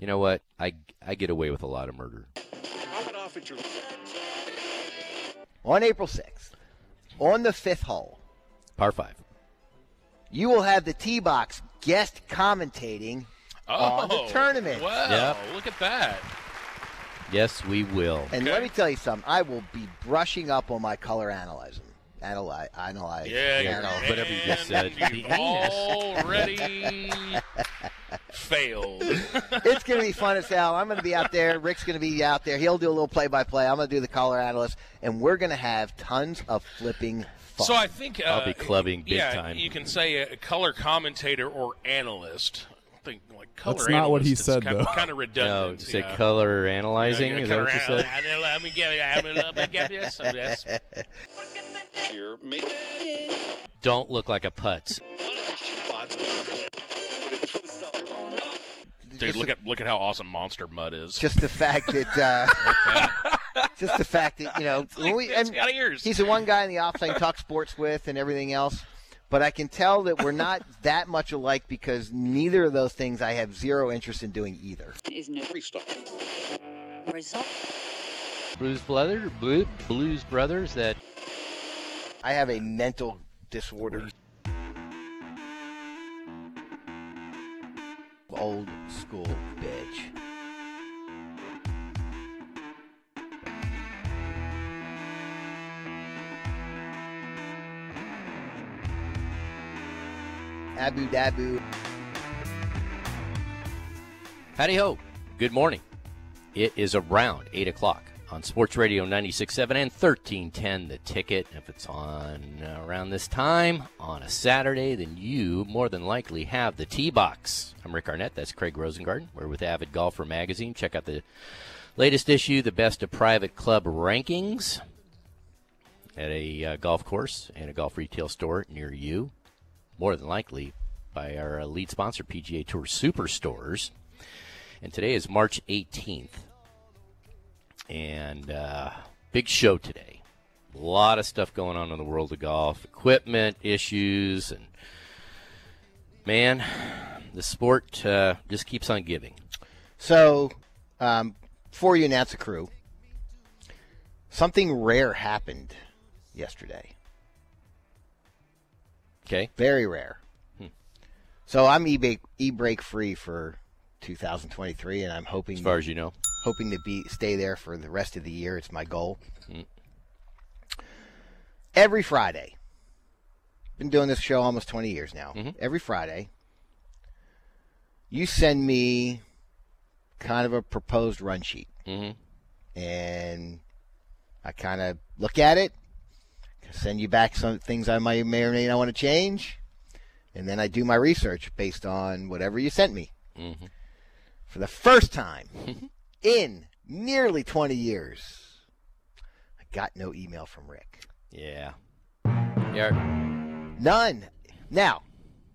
You know what? I I get away with a lot of murder. On April 6th, on the fifth hole, Par five. you will have the tee box guest commentating on the oh, tournament. Oh, Wow, Yep. look at that. Yes, we will. And Okay. let me tell you something. I will be brushing up on my color analyzing. Analyze, analyze. Yeah, Yeah, whatever you just said. The You've anus. already failed. it's going to be fun as hell. I'm going to be out there. Rick's going to be out there. He'll do a little play-by-play. I'm going to do the color analyst, and we're going to have tons of flipping fun. So I think uh, I'll be clubbing big yeah, time. You can say a color commentator or analyst. I think like color That's not what he said, kind, though. Kind of No, redundant. you say yeah. color analyzing. yeah, Is that what you color said? anal- Let me give you. Let me give you some of this. Don't look like a putz. Dude, look at look at how awesome Monster Mud is. just the fact that, uh, just the fact that you know, when we, it's and got ears. he's the one guy in the office I can talk sports with and everything else. But I can tell that we're not that much alike because neither of those things I have zero interest in doing either. is no result. Blues brother, Blue, Blues Brothers. That I have a mental disorder. Old school bitch. Abu Dabu. howdy ho. Good morning. It is around eight o'clock on Sports Radio 96.7 and 1310. The ticket. If it's on around this time on a Saturday, then you more than likely have the TeeBox. I'm Rick Arnett. That's Craig Rosengarten. We're with Avid Golfer Magazine. Check out the latest issue, the best of private club rankings at a uh, golf course and a golf retail store near you. More than likely by our uh, lead sponsor, PGA Tour Superstores. And today is March 18th. And uh, big show today. A lot of stuff going on in the world of golf, equipment issues, and man, the sport uh, just keeps on giving. So, um, before you the crew, something rare happened yesterday. Okay? Very rare. So I'm e-break, e-break free for 2023, and I'm hoping As far as you know. Hoping to be stay there for the rest of the year. It's my goal. Mm. Every Friday, been doing this show almost 20 years now. Mhm. Every Friday, you send me kind of a proposed run sheet, hmm and I kind of look at it, send you back some things I might may or may not want to change, and then I do my research based on whatever you sent me. hmm For the first time in nearly 20 years, I got no email from Rick. Yeah. Yeah. None. Now,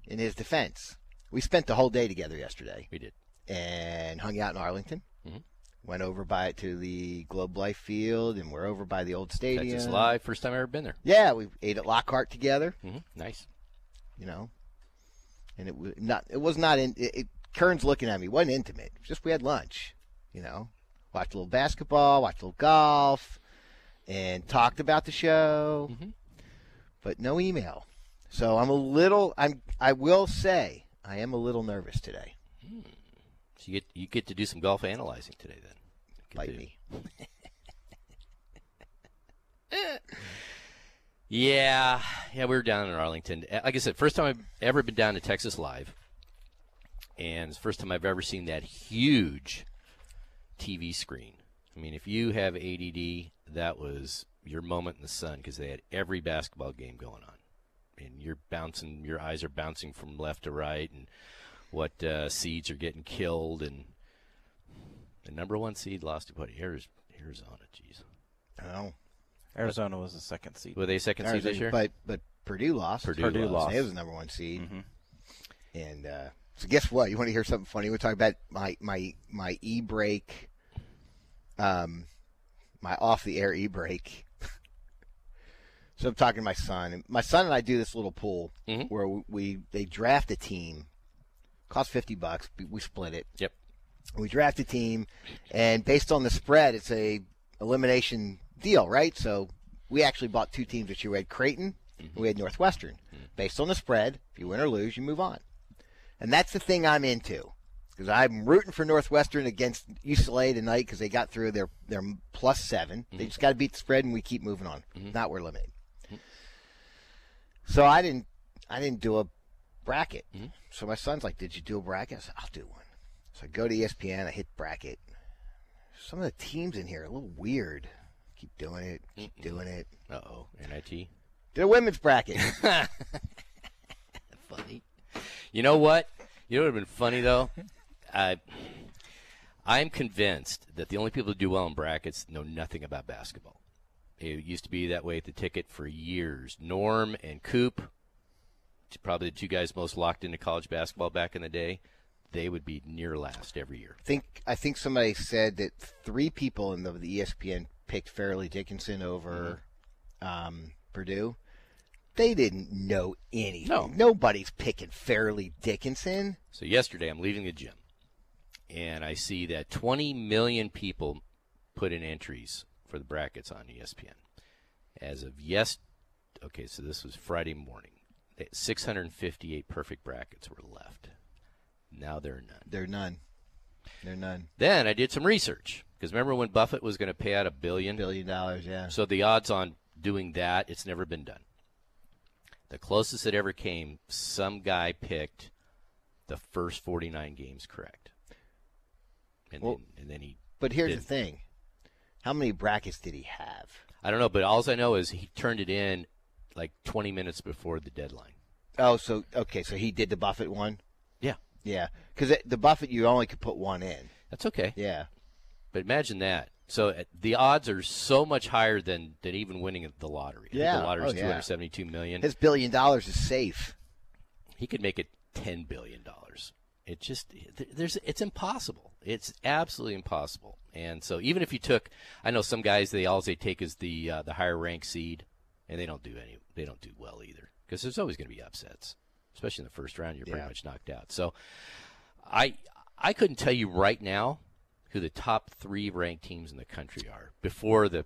in his defense, we spent the whole day together yesterday We did. and hung out in Arlington. Mhm. Went over by to the Globe Life Field, and we're over by the old stadium. Texas Live. First time I've ever been there. Yeah, we ate at Lockhart together. hmm Nice. You know, and it was not. It was not in. It, it, Kern's looking at me. It wasn't intimate. It was just we had lunch. You know, watched a little basketball, watched a little golf, and talked about the show. Mhm. But no email. So I'm a little. I'm. I will say I am a little nervous today. So you get you get to do some golf analyzing today then. Bite to- me. Yeah, yeah, we were down in Arlington. Uh, Like I said, first time I've ever been down to Texas Live, and it's the first time I've ever seen that huge TV screen. I mean, if you have ADD, that was your moment in the sun because they had every basketball game going on, and you're bouncing, your eyes are bouncing from left to right, and what uh, seeds are getting killed, and the number one seed lost to what? Arizona, Arizona, jeez. Oh, Arizona was the second seed. Were they second seed this year? But but Purdue lost. Purdue Purdue lost. lost. They was the number one seed. Mhm. And uh, so, guess what? You want to hear something funny? We're talking about my my my e brake, um, my off the air e brake. so I'm talking to my son, and my son and I do this little pool Mhm. where we, we they draft a team, cost fifty bucks. We- split it. Yep. We draft a team, and based on the spread, it's a elimination deal, right? So we actually bought two teams that you had Creighton, and we had Northwestern. Based on the spread, if you win or lose, you move on, and that's the thing I'm into because I'm rooting for Northwestern against UCLA tonight because they got through their their plus 7 They mm-hmm. just got to beat the spread, and we keep moving on. Mm-hmm. Not we're limited. Mm-hmm. So I didn't I didn't do a bracket. So my son's like, "Did you do a bracket?" I said, "I'll do one." So I go to ESPN, I hit bracket. Some of the teams in here are a little weird. Keep doing it, keep doing it. Uh oh, NIT. Did a women's bracket. Funny. You know what? You know what would have been funny though? I I'm convinced that the only people who do well in brackets know nothing about basketball. It used to be that way at the ticket for years. Norm and Coop, probably the two guys most locked into college basketball back in the day, they would be near last every year. think I think somebody said that three people in the, the ESPN picked Fairleigh Dickinson over um, Purdue. They didn't know anything. No. Nobody's picking Fairleigh Dickinson. So yesterday, I'm leaving the gym, and I see that 20 million people put in entries for the brackets on ESPN. As of yes, okay, so this was Friday morning. 658 perfect brackets were left. Now there are none. They're none. They're none. Then I did some research because remember when Buffett was going to pay out a billion? Billion dollars, yeah. So the odds on doing that, it's never been done. The closest it ever came, some guy picked the first 49 games correct. And, Well- then, and then he, But here's Did- the thing: how many brackets did he have? I don't know, but all I know is he turned it in like 20 minutes before the deadline. Oh, so okay, so he did the Buffett one. Yeah. Yeah, because the Buffett you only could put one in. That's okay. Yeah. But imagine that. So uh, the odds are so much higher than, than even winning the lottery. Yeah. the lottery is Oh, yeah. 272 million. His billion dollars is safe. he could make it ten billion dollars. It just there's it's impossible. It's absolutely impossible. And so even if you took, I know some guys they all they take is the uh, the higher ranked seed, and they don't do any they don't do well either because there's always going to be upsets, especially in the first round. You're pretty much knocked out. So I I couldn't tell you right now who the top three ranked teams in the country are before the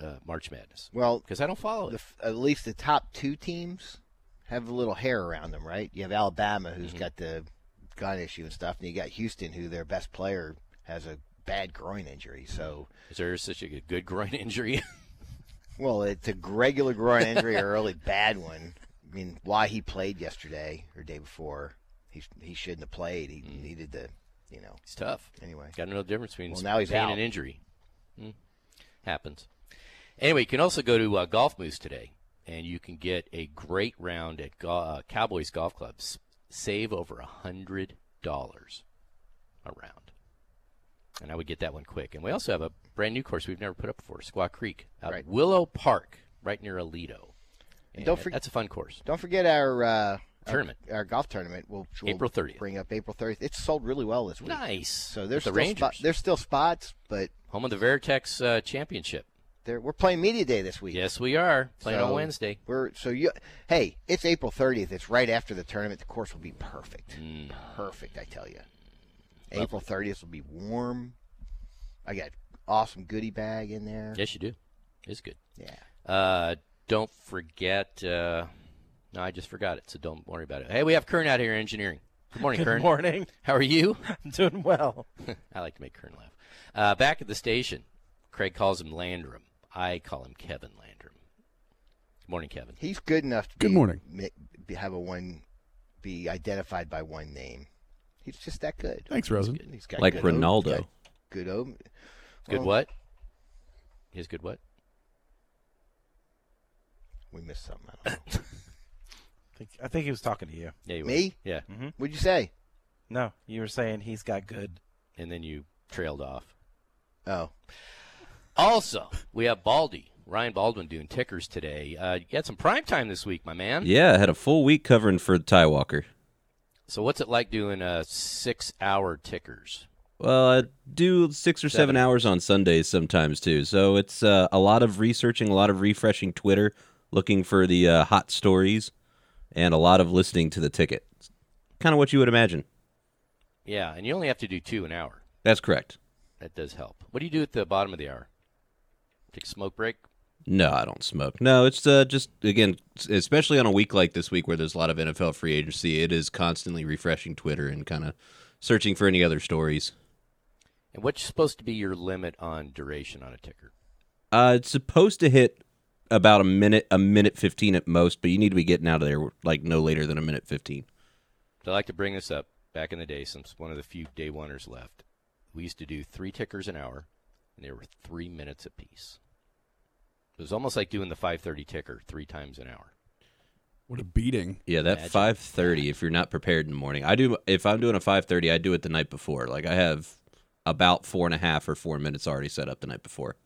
uh, March Madness Well, because I don't follow the, it. at least the top two teams have a little hair around them, right? You have Alabama, Mm-hmm. who's got the gun issue and stuff, and you got Houston, who their best player has a bad groin injury. So, Is there such a good groin injury? well, it's a regular groin injury or a really bad one. I mean, why he played yesterday or day before, he he shouldn't have played. He Mm. needed to, you know. it's tough. Anyway, Got to know the difference between Well, now he's pain out. and injury. Hmm. Happens. Anyway, you can also go to uh, Golf Moose today, and you can get a great round at Go- uh, Cowboys Golf Clubs. Save over a hundred dollars a round, and I would get that one quick. And we also have a brand new course we've never put up before, Squaw Creek, out Right. Willow Park, right near Aledo. And don't And forg- that's a fun course. don't forget our uh, Tournament. our, our golf tournament. We'll, we'll April 30th. Bring up April 30th. It's sold really well this week. Nice. So there's With still spot, there's still spots, but home of the Veritex uh, Championship. there, we're playing media day this week. Yes, we are playing on Wednesday. We're so you. Hey, it's April 30th. It's right after the tournament. The course will be perfect. Mm. Perfect, I tell you. April 30th will be warm. I got awesome goodie bag in there. Yes, you do. It's good. Yeah. Uh, don't forget. Uh, no, I just forgot it, so don't worry about it. Hey, we have Kern out here in engineering. Good morning, Good Kern. Good morning. How are you? I'm doing well. I like to make Kern laugh. Uh, back at the station, Craig calls him Landrum. I call him Kevin Landrum. Good morning, Kevin. He's good enough to Good be, morning. mi- be- have a one be identified by one name. He's just that good. Thanks, Rosen. He's got like good Ronaldo. got Good o- Good what? His good what? We missed something. I don't know. I think, I think he was talking to you. Yeah, you Me? were. Yeah, What'd you say? No, you were saying he's got good. and then you trailed off. Oh, Also, we have Baldy, Ryan Baldwin doing tickers today. Uh, you got some prime time this week, my man. Yeah, I had a full week covering for Ty Walker. So what's it like doing uh, six-hour tickers? Well, I do six or seven, Seven. hours on Sundays sometimes too. So it's uh, a lot of researching, a lot of refreshing Twitter, looking for the uh, hot stories, and a lot of listening to the ticket. Kind of what you would imagine. Yeah, and you only have to do two an hour. That's correct. That does help. What do you do at the bottom of the hour? Take a smoke break? No, I don't smoke. No, it's uh, just again, especially on a week like this week where there's a lot of NFL free agency, it is constantly refreshing Twitter and kind of searching for any other stories. And what's supposed to be your limit on duration on a ticker? Uh, it's supposed to hit about a minute, a minute fifteen at most, but you need to be getting out of there like no later than a minute fifteen. I like to bring this up. Back in the day, since one of the few day oneers left, we used to do three tickers an hour, and they were three minutes apiece. It was almost like doing the 5:30 ticker three times an hour. What a beating. Yeah, that five thirty. If you're not prepared in the morning, I do. If I'm doing a five thirty, I do it the night before. Like I have about four and a half or four minutes already set up the night before.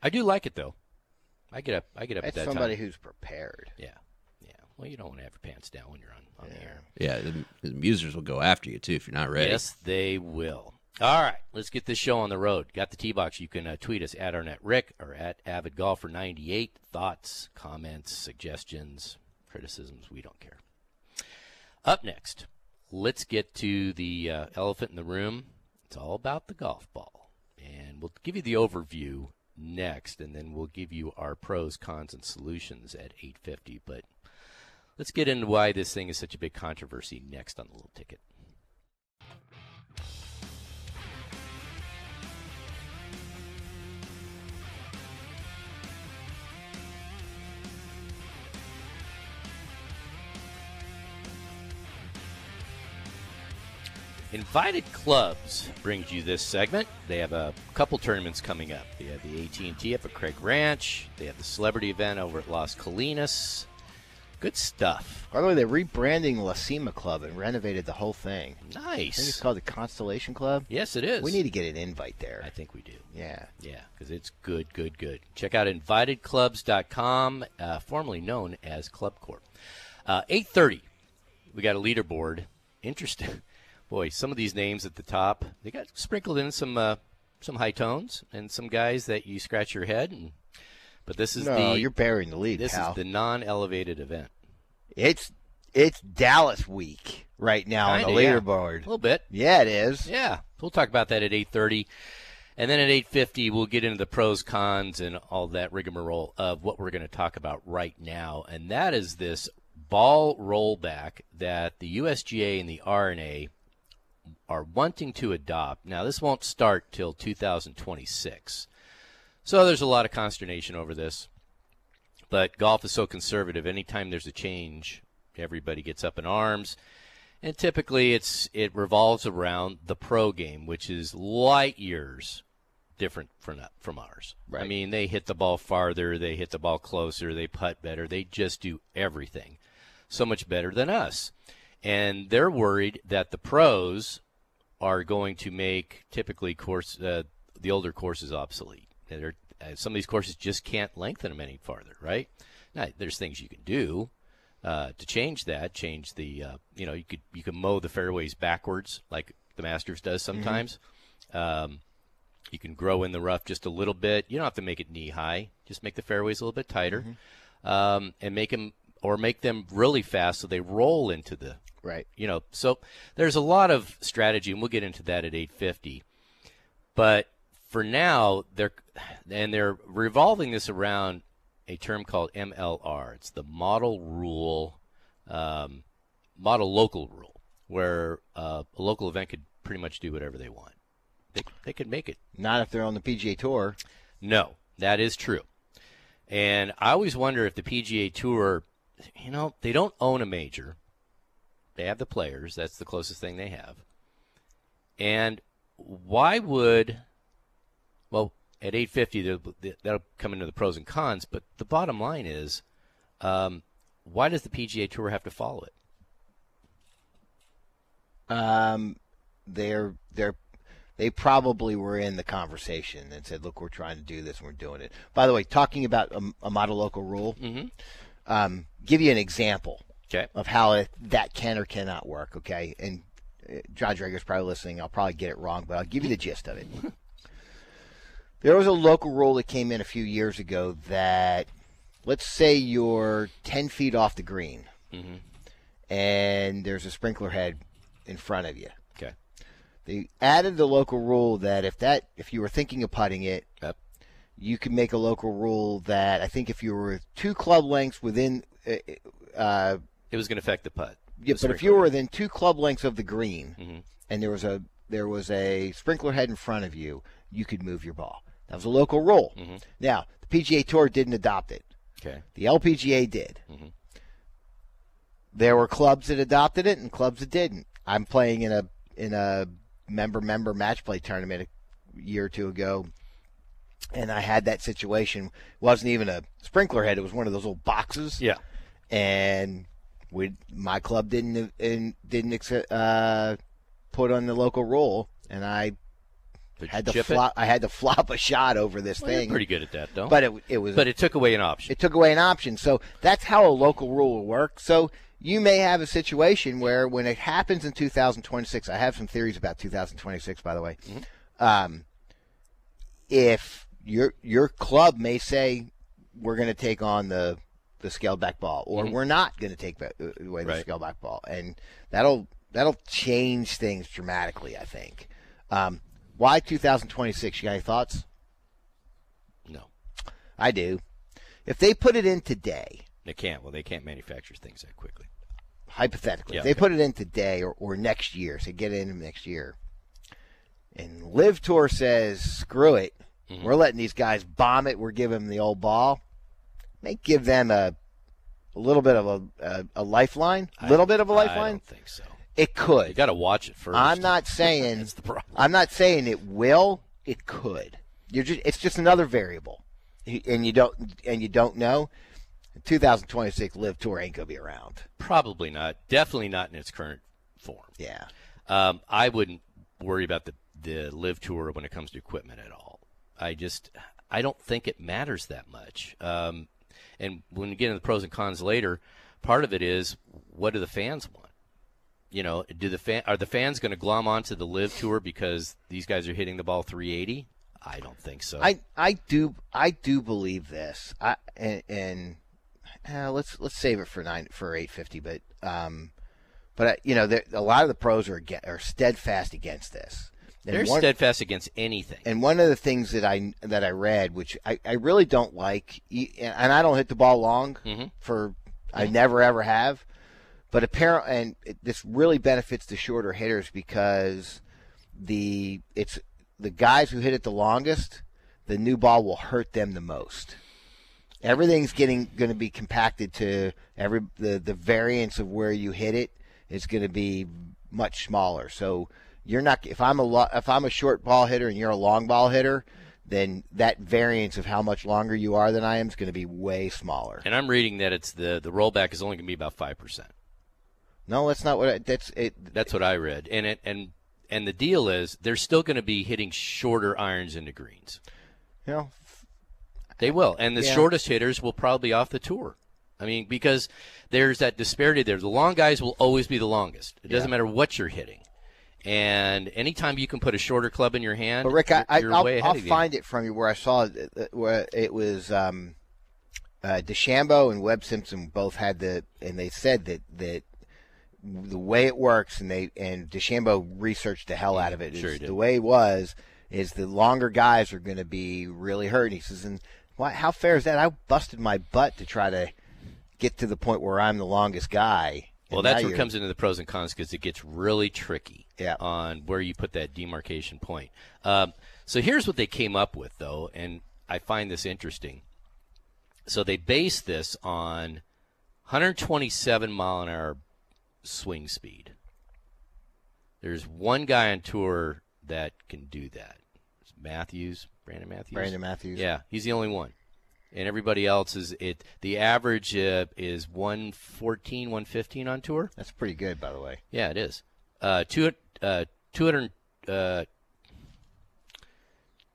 I do like it though. I get up. I get up That's at that somebody time. who's prepared. Yeah, yeah. Well, you don't want to have your pants down when you're on, on the air. Yeah, the, the musers will go after you too if you're not ready. Yes, they will. All right, let's get this show on the road. Got the TeeBox. You can uh, tweet us at Arnett Rick or at Avid Golfer 98. Thoughts, comments, suggestions, criticisms. We don't care. Up next, let's get to the uh, elephant in the room. It's all about the golf ball, and we'll give you the overview next, and then we'll give you our pros, cons, and solutions at 8:50. But let's get into why this thing is such a big controversy next on the little ticket. Invited Clubs brings you this segment. They have a couple tournaments coming up. They have the AT&T up at Craig Ranch. They have the celebrity event over at Las Colinas. Good stuff. By the way, they're rebranding La Cima Club and renovated the whole thing. Nice. I think it's called the Constellation Club. Yes, it is. We need to get an invite there. I think we do. Yeah. Yeah, because it's good, good, good. Check out invitedclubs.com, uh, formerly known as Club Corp. Uh, 8.30, we got a leaderboard. Interesting. Boy, some of these names at the top, they got sprinkled in some uh, some high tones and some guys that you scratch your head. And, but this is no, the you're burying the lead, this pal. is the non-elevated event. It's it's Dallas week right now on the Kinda, yeah. A leaderboard. little bit. Yeah, it is. Yeah, we'll talk about that at 8:30, and then at 8:50 we'll get into the pros, cons, and all that rigmarole of what we're going to talk about right now, and that is this ball rollback that the USGA and the R&A are wanting to adopt. Now, this won't start till 2026, so there's a lot of consternation over this. But golf is so conservative. Anytime there's a change, everybody gets up in arms. And typically, it's it revolves around the pro game, which is light years different from from ours. I mean, they hit the ball farther, they hit the ball closer, they putt better, they just do everything so much better than us. And they're worried that the pros are going to make typically course uh, the older courses obsolete. Uh, some of these courses just can't lengthen them any farther, right? Now, there's things you can do uh, to change that. Change the, uh, you know, you could you can mow the fairways backwards like the Masters does sometimes. Um, you can grow in the rough just a little bit. You don't have to make it knee high. Just make the fairways a little bit tighter, um, and make them or make them really fast so they roll into the Right. you know so there's a lot of strategy and we'll get into that at 850 but for now they're and they're revolving this around a term called mlr it's the model rule um, model local rule where uh, a local event could pretty much do whatever they want they, they could make it Not if they're on the PGA Tour. no, that is true. And I always wonder if the PGA Tour, you know, they don't own a major. They have the players. That's the closest thing they have. And why would, well, at 850, they'll- that'll come into the pros and cons. But the bottom line is, um, why does the PGA Tour have to follow it? Um, they're they're they probably were in the conversation and said, "Look, we're trying to do this, and we're doing it." By the way, talking about a, a model local rule, Mm-hmm. um, give you an example Okay. of how it, that can or cannot work. Okay, and uh, John Drager's probably listening. I'll probably get it wrong, but I'll give you the gist of it. there was a local rule that came in a few years ago that, let's say you're 10 feet off the green, Mhm. and there's a sprinkler head in front of you. Okay. They added the local rule that if that if you were thinking of putting it, Yep. you can make a local rule that I think if you were two club lengths within, uh, uh, It was going to affect the putt. yeah, The but if you were within two club lengths of the green, Mhm. and there was a there was a sprinkler head in front of you, you could move your ball. That was a local rule. Mhm. Now the PGA Tour didn't adopt it. Okay. The LPGA did. Mhm. There were clubs that adopted it and clubs that didn't. I'm playing in a in a member member match play tournament a year or two ago, and I had that situation. It wasn't even a sprinkler head; it was one of those little boxes. Yeah. And we my club didn't didn't uh, put on the local rule, and I Did had to flop. I had to flop a shot over this? Well, you're thing. pretty good at that, though. But it it was but it took away an option. it took away an option. So that's how a local rule will work. So you may have a situation where when it happens in 2026, I have some theories about 2026, by the way. Um, if your your club may say we're going to take on the the scaled back ball, or we're not going to take back, uh, away the Right. scaled back ball, and that'll that'll change things dramatically. I think. Um, why 2026? You got any thoughts? no, I do. If they put it in today, they can't. Well, they can't manufacture things that quickly. hypothetically, Yeah, if they okay. put it in today or, or next year, so get it in next year, and LIV Tour says, screw it, Mm-hmm. we're letting these guys bomb it, we're giving them the old ball, may give them a, a little bit of a, a, a lifeline, a little bit of a lifeline. I don't think so. It could. You got to watch it first. I'm not saying That's the problem. I'm not saying it will. It could. You're just. It's just another variable, and you don't and you don't know. 2026 LIV Tour ain't gonna be around. Probably not. Definitely not in its current form. Yeah. Um, I wouldn't worry about the the LIV Tour when it comes to equipment at all. I just I don't think it matters that much. Um, and when we get into the pros and cons later, part of it is what do the fans want? You know, do the fan are the fans going to glom onto the LIV Tour because these guys are hitting the ball 380? I don't think so. I I do I do believe this. I and, and uh, let's let's save it for nine for 850. But um, but uh, you know, there, a lot of the pros are are steadfast against this. And They're one- steadfast against anything. And one of the things that I that I read, which I, I really don't like, and I don't hit the ball long Mhm. for I never ever have, but apparently, and it, this really benefits the shorter hitters because the it's the guys who hit it the longest, the new ball will hurt them the most. Everything's getting going to be compacted to every the the variance of where you hit it is going to be much smaller. So you're not if I'm a lo- if I'm a short ball hitter and you're a long ball hitter, then that variance of how much longer you are than I am is going to be way smaller. and I'm reading that it's the the rollback is only going to be about five percent. No, that's not what I, that's it. That's what I read, and it and and the deal is they're still going to be hitting shorter irons into greens. You know, They will, and the Yeah. shortest hitters will probably off the tour. I mean, because there's that disparity there. The long guys will always be the longest. It doesn't Yeah. matter what you're hitting. And anytime you can put a shorter club in your hand, But Rick, you're, I, you're I'll, way ahead I'll of the find it from you where I saw it, uh, where it was um, uh, DeChambeau and Webb Simpson both had the, and they said that that the way it works, and they and DeChambeau researched the hell out of it. Sure. The way it was is the longer guys are going to be really hurt. And he says, and why, how fair is that? I busted my butt to try to get to the point where I'm the longest guy. Well, that's where it comes into the pros and cons because it gets really tricky Yeah. on where you put that demarcation point. Um, so here's what they came up with, though, and I find this interesting. So they base this on 127 mile an hour swing speed. There's one guy on tour that can do that. It's Matthews, Brandon Matthews. Brandon Matthews. Yeah, he's the only one. And everybody else is it. The average uh, is 114, 115 on tour. That's pretty good, by the way. Yeah, it is. Uh, two, uh, 200, uh,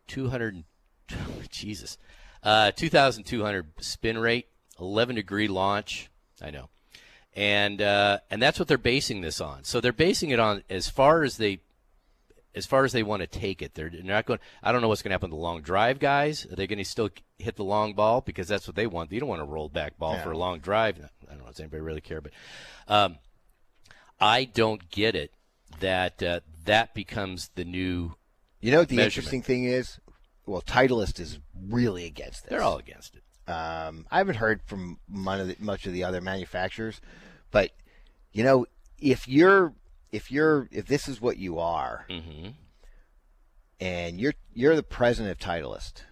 200, Jesus, uh, 2,200 spin rate, 11 degree launch. I know. And, uh, and that's what they're basing this on. So they're basing it on as far as they, as far as they want to take it. They're not going, I don't know what's going to happen to the long drive guys. Are they going to still hit the long ball? Because that's what they want. You don't want a rolled back ball Yeah. for a long drive. I don't know. Does anybody really care? But, um, I don't get it that uh, that becomes the new. You know what the Measurement. interesting thing is? Well, Titleist is really against this. They're all against it. Um, I haven't heard from much of, the, much of the other manufacturers, but you know, if you're if you're if this is what you are, hmm and you're you're the president of Titleist,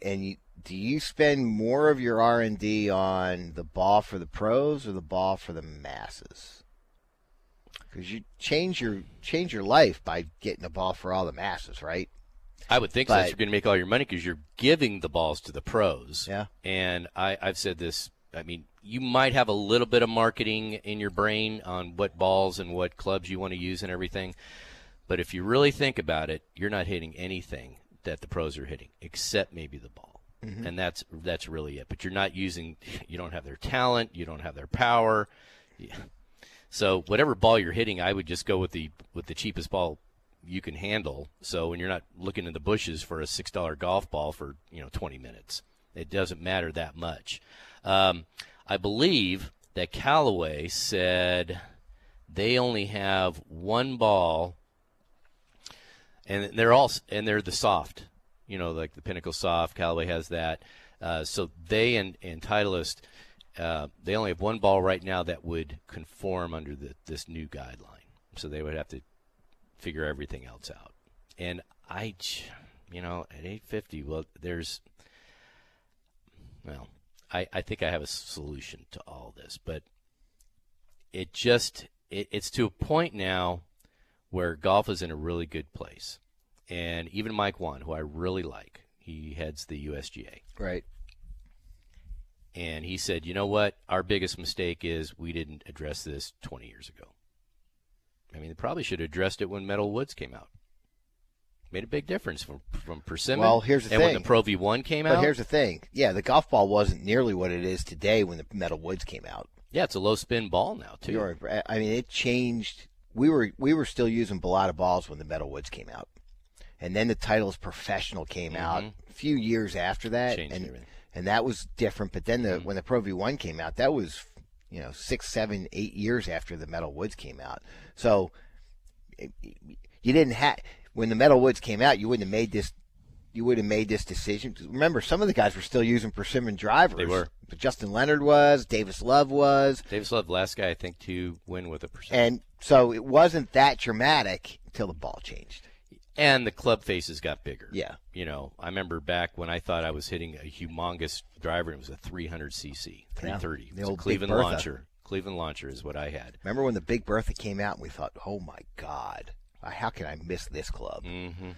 and you, do you spend more of your R and D on the ball for the pros or the ball for the masses? Because you change your change your life by getting the ball for all the masses, right? I would think so. But- You're going to make all your money because you're giving the balls to the pros. Yeah. And I, I've said this. I mean, you might have a little bit of marketing in your brain on what balls and what clubs you want to use and everything. But if you really think about it, you're not hitting anything that the pros are hitting, except maybe the ball. Mm-hmm. And that's that's really it. But you're not using. You don't have their talent. You don't have their power. Yeah. So whatever ball you're hitting, I would just go with the with the cheapest ball you can handle. So when you're not looking in the bushes for a six dollar golf ball for you know 20 minutes, it doesn't matter that much. Um, I believe that Callaway said they only have one ball, and they're all and they're the soft, you know, like the Pinnacle Soft. Callaway has that. Uh, so they and and Titleist, uh, they only have one ball right now that would conform under the, this new guideline. So they would have to figure everything else out. And I, you know, at 850, well, there's, well, I, I think I have a solution to all this, but it just, it, it's to a point now where golf is in a really good place. And even Mike Whan, who I really like, he heads the USGA. Right. And he said, you know what? Our biggest mistake is we didn't address this 20 years ago. I mean, they probably should have addressed it when Metal Woods came out. Made a big difference from from Persimmon. Well, here's the and when thing. the Pro V1 came But out. But here's the thing. Yeah, the golf ball wasn't nearly what it is today when the Metal Woods came out. yeah, it's a low spin ball now too. You're, I mean, it changed. We were we were still using Balata balls when the Metal Woods came out, and then the Titleist Professional came out a few years after that, Mm-hmm. Changed and everything. And that was different. But then the mm. when the Pro V1 came out, that was you know six, seven, eight years after the Metal Woods came out. So you didn't have when the Metal Woods came out, you wouldn't have made this. You would have made this decision. Remember, some of the guys were still using persimmon drivers. They were. But Justin Leonard was. Davis Love was. Davis Love, last guy I think to win with a percent. And so it wasn't that dramatic until the ball changed. And the club faces got bigger. Yeah. You know, I remember back when I thought I was hitting a humongous driver. and It was a 300 cc, 330. the It was old Cleveland launcher. Cleveland launcher is what I had. Remember when the Big Bertha came out and we thought, oh my God, how can I miss this club? Mm-hmm.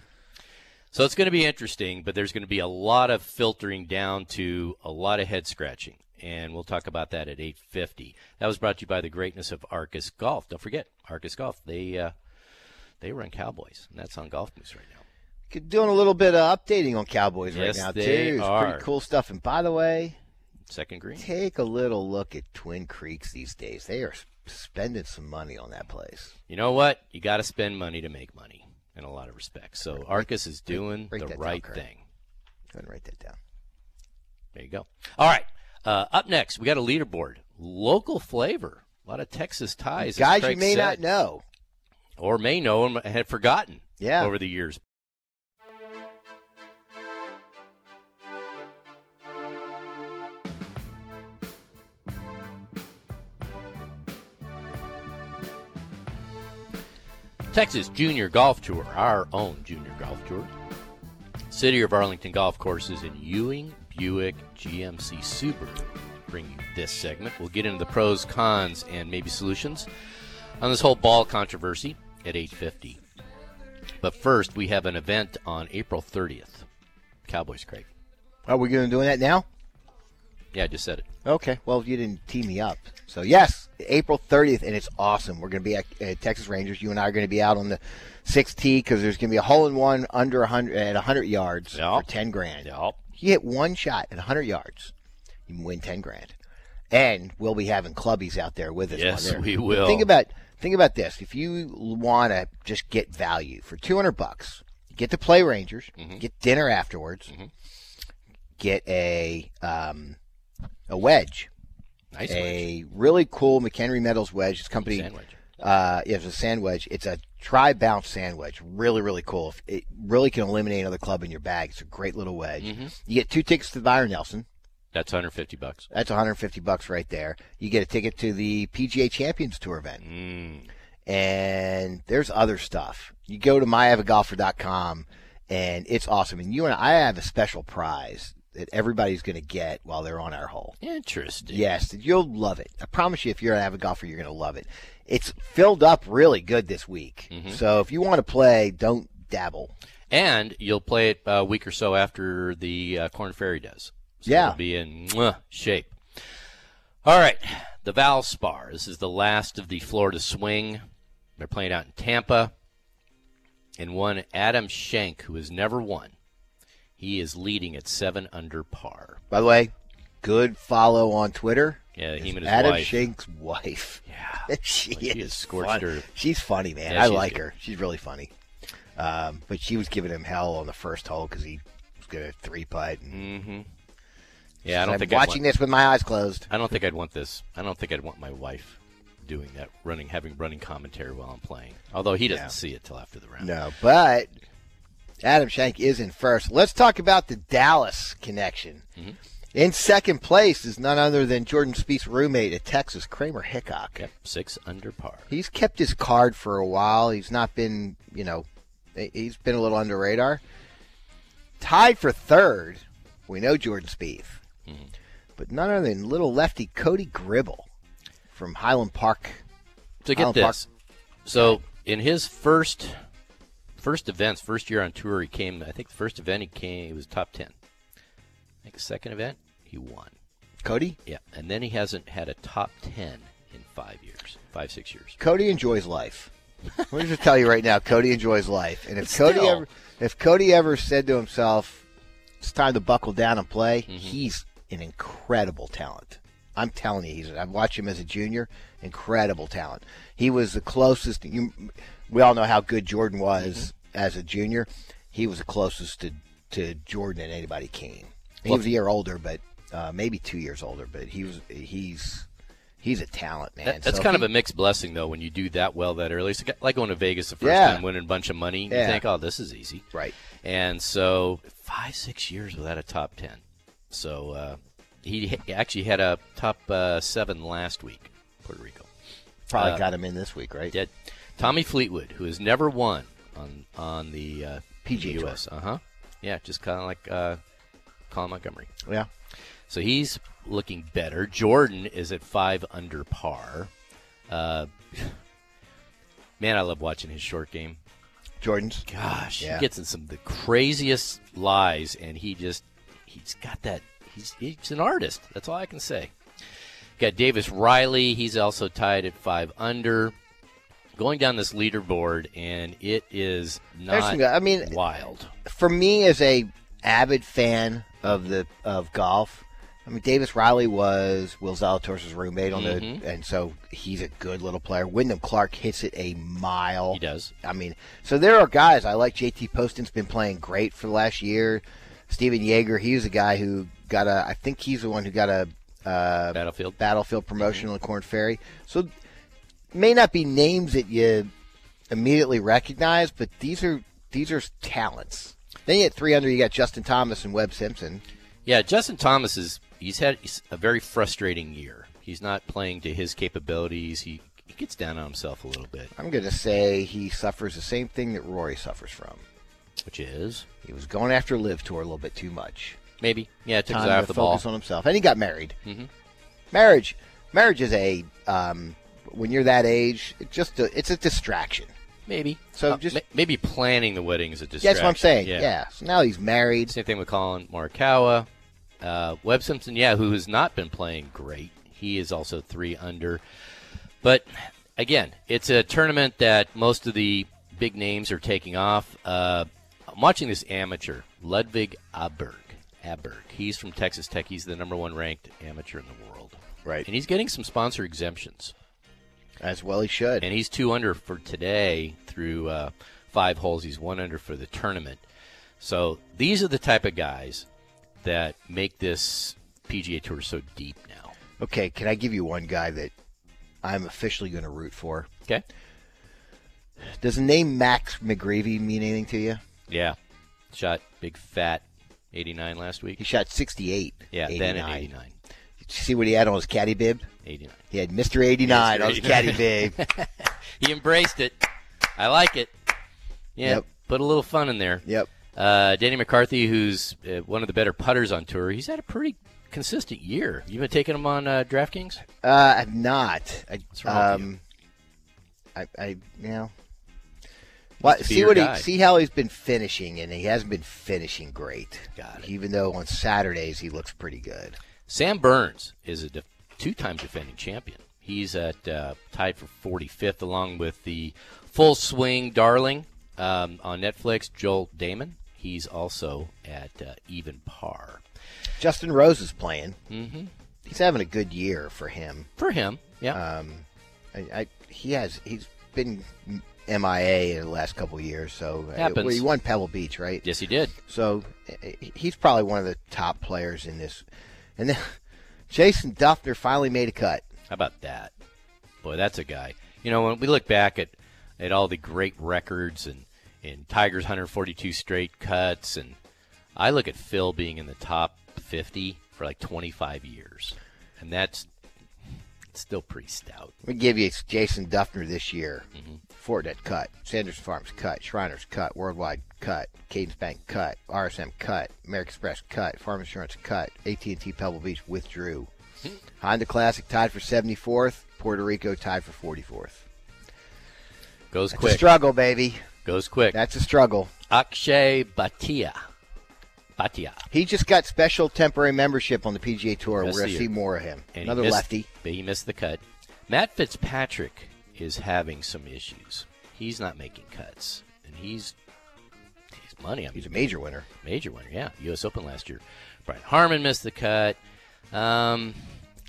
So it's going to be interesting, but there's going to be a lot of filtering down to a lot of head scratching, and we'll talk about that at 8:50. That was brought to you by the greatness of Arcis Golf. Don't forget Arcis Golf. They uh, they run Cowboys, and that's on Golf News right now. Doing a little bit of updating on Cowboys Yes, right now, they too. It's are. pretty cool stuff. And by the way, Second green. take a little look at Twin Creeks these days. They are spending some money on that place. You know what? You got to spend money to make money in a lot of respects. So Arcis is doing break the that down, right thing. Go ahead and write that down. There you go. All right. Uh, up next, we got a leaderboard. Local flavor. A lot of Texas ties. Guys you may not know. Or may know and had forgotten Yeah. over the years. Texas Junior Golf Tour, our own Junior Golf Tour. City of Arlington Golf Courses in Ewing, Buick, GMC Subaru bring you this segment. We'll get into the pros, cons, and maybe solutions on this whole ball controversy at 8:50. But first, we have an event on April 30th. Cowboys, Craig. Are we going to do that now? Yeah, I just said it. Okay. Well, you didn't tee me up. So, yes, April 30th, and it's awesome. We're going to be at, at Texas Rangers. You and I are going to be out on the sixth tee because there's going to be a hole in one under 100 at 100 yards Yeah. for 10 grand. Yeah. You hit one shot at 100 yards, you win 10 grand. And we'll be having clubbies out there with us. Yes, we will. Think about think about this. If you want to just get value for 200 bucks, get to play Rangers, Mm-hmm. get dinner afterwards, get a um, a wedge, Nice wedge. a really cool McHenry Metals wedge. This company Sandwich. Uh, it's a sand wedge. It's a tri bounce sand wedge. Really, really cool. It really can eliminate another club in your bag. It's a great little wedge. You get two tickets to the Byron Nelson. That's 150 bucks. That's 150 bucks right there. You get a ticket to the PGA Champions Tour event. Mm. And there's other stuff. You go to myavidgolfer.com and it's awesome. And you and I have a special prize that everybody's going to get while they're on our hole. Interesting. Yes, you'll love it. I promise you, if you're an avid golfer, you're going to love it. It's filled up really good this week. Mm-hmm. So if you want to play, don't dabble. And you'll play it a week or so after the uh, Korn Ferry does. So Yeah. it'll be in mwah, shape. All right, the Valspar. This is the last of the Florida Swing. They're playing out in Tampa. And one Adam Schenk, who has never won. He is leading at seven under par. By the way, good follow on Twitter. Yeah, him and his Adam wife. Schenk's wife. Yeah. she, Well, she is has scorched fun- her. She's funny, man. Yeah, I like good. her. She's really funny. Um, but she was giving him hell on the first hole because he was going to three putt. And Mm-hmm. Yeah, I don't I'm think watching this with my eyes closed. I don't think I'd want this. I don't think I'd want my wife doing that, running, having running commentary while I'm playing. Although he doesn't see it till after the round. No, but Adam Schenk is in first. Let's talk about the Dallas connection. Mm-hmm. In second place is none other than Jordan Spieth's roommate at Texas, Kramer Hickok. Yep, six under par. He's kept his card for a while. He's not been, you know, he's been a little under radar. Tied for third, we know Jordan Spieth. But none other than little lefty Cody Gribble from Highland Park. So get Highland Park- this. So in his first first events, first year on tour, he came. I think the first event he came, he was top ten. I think the second event he won. Cody, Yeah, and then he hasn't had a top ten in five years, five six years. Cody enjoys life. Let me just tell you right now, Cody enjoys life. And if But Cody ever, if Cody ever said to himself, "It's time to buckle down and play," Mm-hmm. he's an incredible talent. I'm telling you, he's. I've watched him as a junior. Incredible talent. He was the closest. You, we all know how good Jordan was Mm-hmm. as a junior. He was the closest to to Jordan and anybody came. He Well- was a year older, but uh, maybe two years older. But he was. He's. He's a talent, man. That- that's So kind he- of a mixed blessing, though, when you do that well that early. It's like going to Vegas the first Yeah. time, winning a bunch of money. You think, oh, this is easy. right. And so five, six years without a top ten. So uh, he actually had a top uh, seven last week, Puerto Rico. Probably Uh, got him in this week, right? Did Tommy Fleetwood, who has never won on on the uh, PGA Tour. US, uh huh, yeah, just kind of like uh, Colin Montgomerie. Yeah. So he's looking better. Jordan is at five under par. Uh, man, I love watching his short game. Jordan's. Gosh, Yeah. he gets in some of the craziest lies, and he just he's got that. He's he's an artist. That's all I can say. Got Davis Riley. He's also tied at five under. Going down this leaderboard, and it is not I mean, wild. for me as a avid fan of the of golf, I mean Davis Riley was Will Zalatoris' roommate on Mhm. the, and so he's a good little player. Wyndham Clark hits it a mile. He does. I mean, so there are guys I like. JT Poston's been playing great for the last year. Stephan Jaeger, he was a guy who got a. I think he's the one who got a uh, Battlefield. battlefield promotion on the Korn Ferry. So may not be names that you immediately recognize, but these are these are talents. Then you get three under. You got Justin Thomas and Webb Simpson. Yeah, Justin Thomas is he's had a very frustrating year. He's not playing to his capabilities. He he gets down on himself a little bit, I'm going to say he suffers the same thing that Rory suffers from. Which is He was going after LIV Tour a little bit too much. maybe yeah, it took his Time eye to off the ball. focus on himself, and he got married. Mhm. Marriage, marriage is a um, when you're that age, it's just a, it's a distraction. Maybe So Uh, just- ma- maybe planning the wedding is a Yeah, distraction. that's what I'm saying. Yeah. So now he's married. Same thing with Collin Morikawa. Uh, Webb Simpson, yeah, who has not been playing great. He is also three under. But again, it's a tournament that most of the big names are taking off. Uh, I'm watching this amateur, Ludvig Aberg. Aberg. He's from Texas Tech. He's the number one ranked amateur in the world. Right. And he's getting some sponsor exemptions. As well, he should. And he's two under for today through uh, five holes. He's one under for the tournament. So these are the type of guys that make this PGA Tour so deep now. Okay, can I give you one guy that I'm officially going to root for. Okay. Does the name Max McGreevy mean anything to you? Yeah. Shot big fat 89 last week. He shot 68. Yeah, 89. then at 89. Did you see what he had on his caddy bib? 89. He had Mr. 89 Mr. on his caddy bib. He embraced it. I like it. Yeah. Yep. Put a little fun in there. yep. Uh, Danny McCarthy, who's uh, one of the better putters on tour, he's had a pretty consistent year. You've been taking him on uh, DraftKings? Uh, I've not. I, What's wrong with um, I, I, you know. What, see what guy. he see how he's been finishing, and he hasn't been finishing great. Got it. Even though on Saturdays he looks pretty good. Sam Burns is a def- two-time defending champion. He's at uh, tied for 45th, along with the Full Swing Darling um, on Netflix, Joel Dahmen. He's also at uh, even par. Justin Rose is playing. Mm-hmm. He's having a good year for him. For him, yeah. Um, I, I, he has he's been MIA in the last couple years. So uh, Happens. well, he won Pebble Beach, right? yes, he did. So he's probably one of the top players in this. And then Jason Dufner finally made a cut. How about that? Boy, that's a guy. You know, when we look back at, at all the great records and, and Tiger's 142 straight cuts, and I look at Phil being in the top 50 for like 25 years. And that's still pretty stout. We give you Jason Dufner this year. Mm-hmm. Fortinet cut, Sanders Farms cut, Shriners cut, Worldwide cut, Cadence Bank cut, RSM cut, American Express cut, Farm Insurance cut, AT&T Pebble Beach withdrew. Hmm. Honda Classic tied for 74th, Puerto Rico tied for 44th. Goes That's a quick. struggle, baby. Goes quick. That's a struggle. Akshay Bhatia. Bhatia. He just got special temporary membership on the PGA Tour. We're going to see more of him. And Another missed- lefty. But he missed the cut. Matt Fitzpatrick is having some issues. He's not making cuts. And he's he's money. I mean, He's a major winner. Major winner, yeah. U.S. Open last year. Brian Harman missed the cut. Um,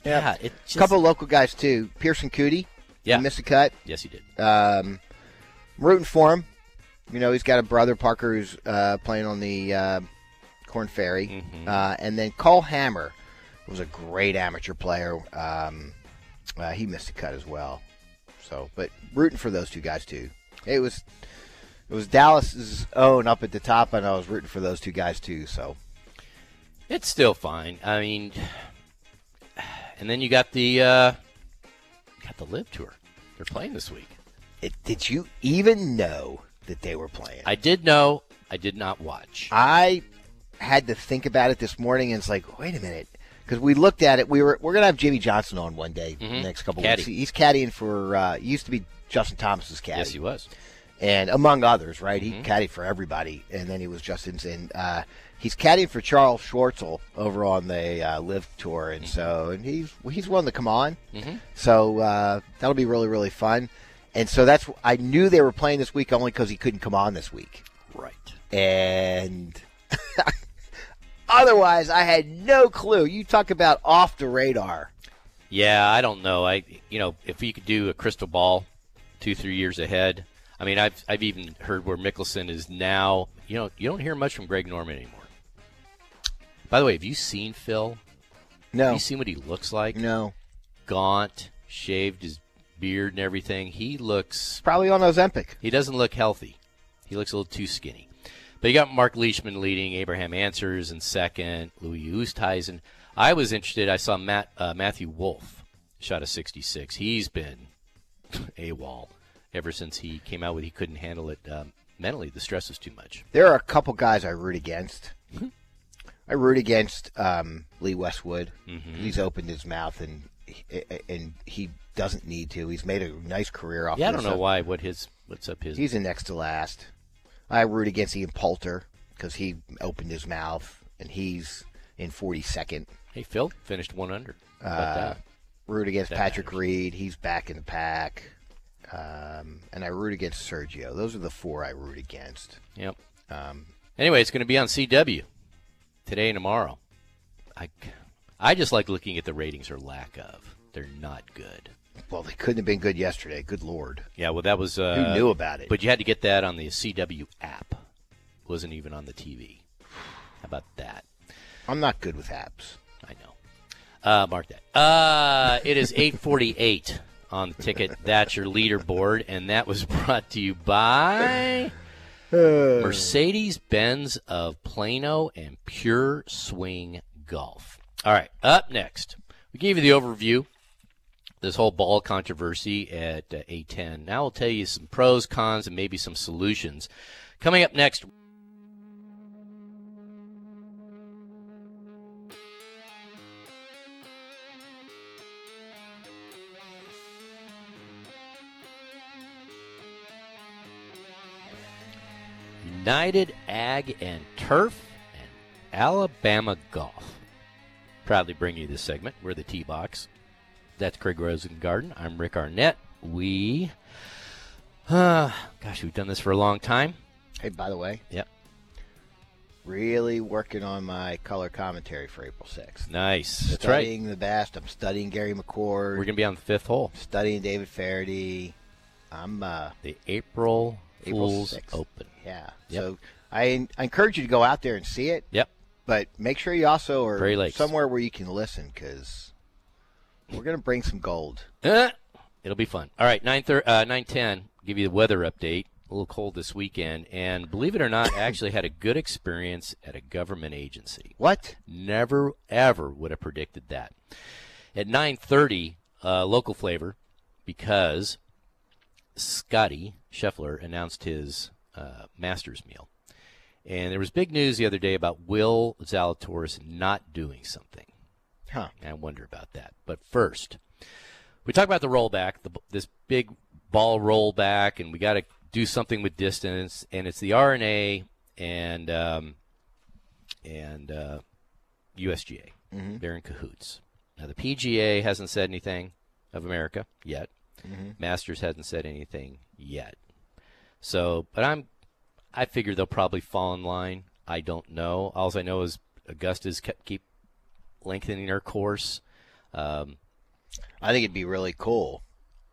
Yeah. yeah, it A just, couple local guys, too. Pierceson Coody. Yeah. He missed a cut. Yes, he did. Um, I'm rooting for him. You know, he's got a brother, Parker, who's uh, playing on the uh, Korn Ferry. Mhm. Uh, and then Cole Hammer was a great amateur player. Um, uh, he missed a cut as well. So, but rooting for those two guys, too. It was. It was Dallas's own up at the top, and I was rooting for those two guys too. So It's still fine. I mean, and then you got the uh, got the LIV Tour. They're playing this week. it, did you even know that they were playing? I did know. I did not watch. I had to think about it this morning, and it's like, wait a minute, because we looked at it. We were we're gonna have Jimmy Johnson on one day, Mhm. the next couple Caddy. weeks. He's caddying for uh, he used to be Justin Thomas's caddy, Yes, he was. and among others, right? He Mhm. caddied for everybody, and then he was Justin's, and uh, he's caddying for Charles Schwartzel over on the uh, LIV Tour, and so and he's he's willing to come on, hmm so uh, that'll be really really fun. And so that's I knew they were playing this week only because he couldn't come on this week Right. and otherwise I had no clue. You talk about off the radar. Yeah, I don't know. I you know if you could do a crystal ball, two three years ahead. I mean, I've I've even heard where Mickelson is now. You know, you don't hear much from Greg Norman anymore. By the way, have you seen Phil? Have No, you seen what he looks like? no, Gaunt, shaved his beard and everything. He looks. probably on Ozempic. He doesn't look healthy. He looks a little too skinny. But you got Mark Leishman leading, Abraham Ancer in second, Louis Oosthuizen. I was interested. I saw Matt uh, Matthew Wolff shot a 66. He's been AWOL ever since he came out with he couldn't handle it um, mentally. The stress is too much. There are a couple guys I root against. I root against um, Lee Westwood. Mhm. He's opened his mouth and and he doesn't need to. He's made a nice career off. Yeah, I don't know why. What his what's up his? He's in next to last. I root against Ian Poulter because he opened his mouth and he's in 42nd. Hey, Phil finished one under. Uh, root against That Patrick matters. Reed. He's back in the pack. Um, and I root against Sergio. Those are the four I root against. Yep. Um, Anyway, it's going to be on CW today and tomorrow. I, I just like looking at the ratings or lack of. They're not good. Well, they couldn't have been good yesterday. Good lord, Yeah, well, that was. Uh, who knew about it? But you had to get that on the CW app. It wasn't even on the TV. How about that? I'm not good with apps. I know. Uh, mark that. Uh, it is 8:48 on the ticket. That's your leaderboard, and that was brought to you by Mercedes Benz of Plano and Pure Swing Golf. All right, up next, we gave you the overview. This whole ball controversy at uh, A10. Now I'll tell you some pros, cons, and maybe some solutions. Coming up next, United Ag and Turf and Alabama Golf. Proudly bring you this segment. We're the TeeBox. That's Craig Rosengarten. I'm Rick Arnett. We, uh, gosh, we've done this for a long time. Hey, by the way, Yep. really working on my color commentary for April 6th. Nice. That's right. studying the best. I'm studying Gary McCord. We're going to be on the fifth hole, studying David Feherty. I'm uh, the April, April Fool's 6th. Open. yeah. Yep. So I, I encourage you to go out there and see it, Yep. but make sure you also are somewhere where you can listen because we're going to bring some gold. Uh, it'll be fun. All right, 9 thir- uh, 910, give you the weather update. A little cold this weekend, and believe it or not, I actually had a good experience at a government agency. What? Never ever would have predicted that. At 9:30, uh, local flavor, because Scotty Scheffler announced his uh, Masters meal, and there was big news the other day about Will Zalatoris not doing something. Huh. I wonder about that. But first, we talk about the rollback, the, this big ball rollback, and we got to do something with distance, and it's the R&A and um, and uh, USGA. They're in cahoots. Now the PGA hasn't said anything of America yet. Masters hasn't said anything yet. So, but I'm, I figure they'll probably fall in line. I don't know. All I know is Augusta's kept keep lengthening their course. Um, I think it'd be really cool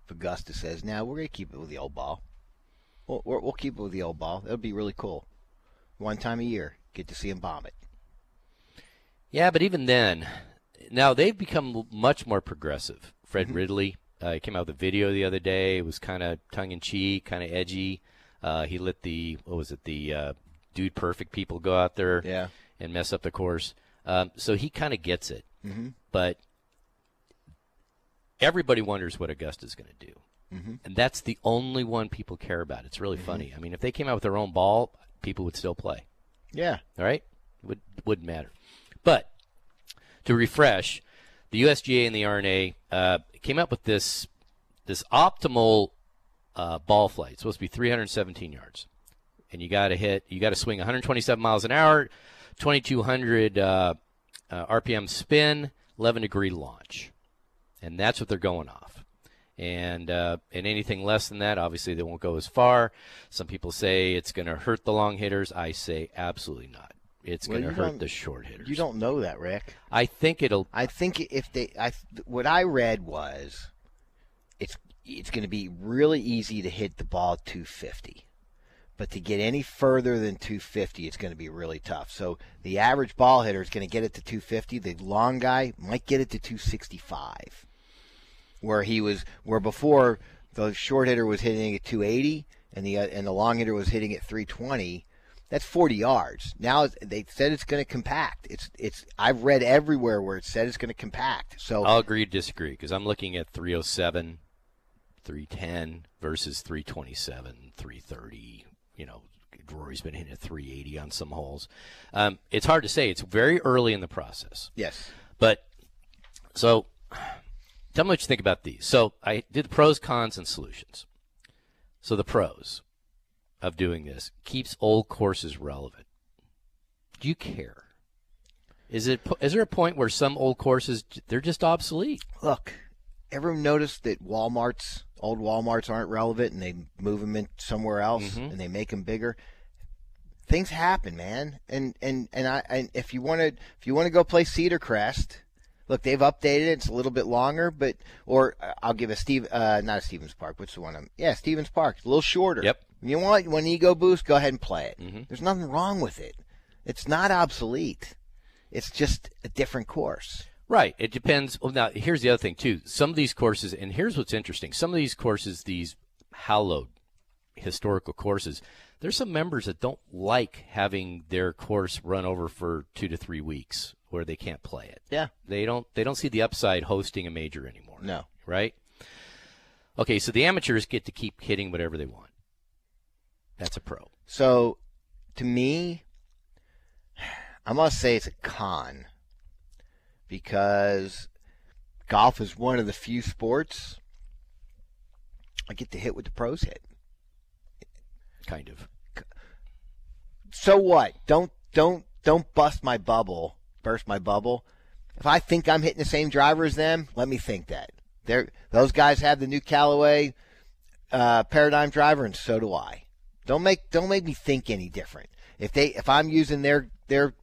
if Augusta says, "Now we're going to keep it with the old ball. We'll, we'll, we'll keep it with the old ball. That'd be really cool. One time a year, get to see him bomb it. Yeah, but even then, now they've become much more progressive. Fred Ridley uh, came out with a video the other day. It was kind of tongue in cheek, kind of edgy. Uh, he let the what was it the uh, dude perfect people go out there Yeah. and mess up the course. Um, so he kind of gets it, Mm-hmm. but everybody wonders what Augusta's going to do, Mm-hmm. and that's the only one people care about. It's really funny. I mean, if they came out with their own ball, people would still play. Yeah. All right, would wouldn't matter. But to refresh, the USGA and the R&A uh, came up with this this optimal uh, ball flight. It's supposed to be 317 yards, and you got to hit. You got to swing 127 miles an hour, 2200 uh, uh, RPM spin, 11 degree launch, and that's what they're going off. And uh, and anything less than that, obviously, they won't go as far. Some people say it's going to hurt the long hitters. I say absolutely not. It's Well, going to hurt the short hitters. You don't know that, Rick. I think it'll. I think if they, I, what I read was, it's it's going to be really easy to hit the ball 250, but to get any further than 250, it's going to be really tough. So the average ball hitter is going to get it to 250. The long guy might get it to 265, where he was, where before the short hitter was hitting at 280 and the and the long hitter was hitting at 320 that's 40 yards. Now they said it's going to compact. It's it's I've read everywhere where it said it's going to compact. So I'll agree to disagree because I'm looking at 307, 310 versus 327, 330. You know, Rory's been hitting a 380 on some holes. Um, it's hard to say. It's very early in the process. yes, But so tell me what you think about these. So I did the pros, cons, and solutions. So the pros of doing this keeps old courses relevant. Do you care? Is it is there a point where some old courses they're just obsolete? look, everyone noticed that Walmart's old Walmarts aren't relevant, and they move them in somewhere else, Mhm. and they make them bigger. Things happen, man, and and and I and if you want to if you want to go play Cedar Crest. Look, they've updated it. It's a little bit longer, but or uh, I'll give a Steve, uh, not a Stevens Park. What's the one? I'm, yeah, Stevens Park. It's a little shorter. Yep. You want one ego boost? Go ahead and play it. Mhm. There's nothing wrong with it. It's not obsolete. It's just a different course. Right. It depends. Well, now here's the other thing too. Some of these courses, and here's what's interesting. Some of these courses, these hallowed historical courses, there's some members that don't like having their course run over for two to three weeks where they can't play it. Yeah. They don't. They don't see the upside hosting a major anymore. No. Right. Okay. So the amateurs get to keep hitting whatever they want. That's a pro. So, to me, I must say it's a con because golf is one of the few sports I get to hit with the pros hit. Kind of. So what? Don't don't don't bust my bubble, burst my bubble. If I think I'm hitting the same driver as them, let me think that. They're, those guys have the new Callaway uh, Paradym driver, and so do I. Don't make don't make me think any different. If they if I'm using their their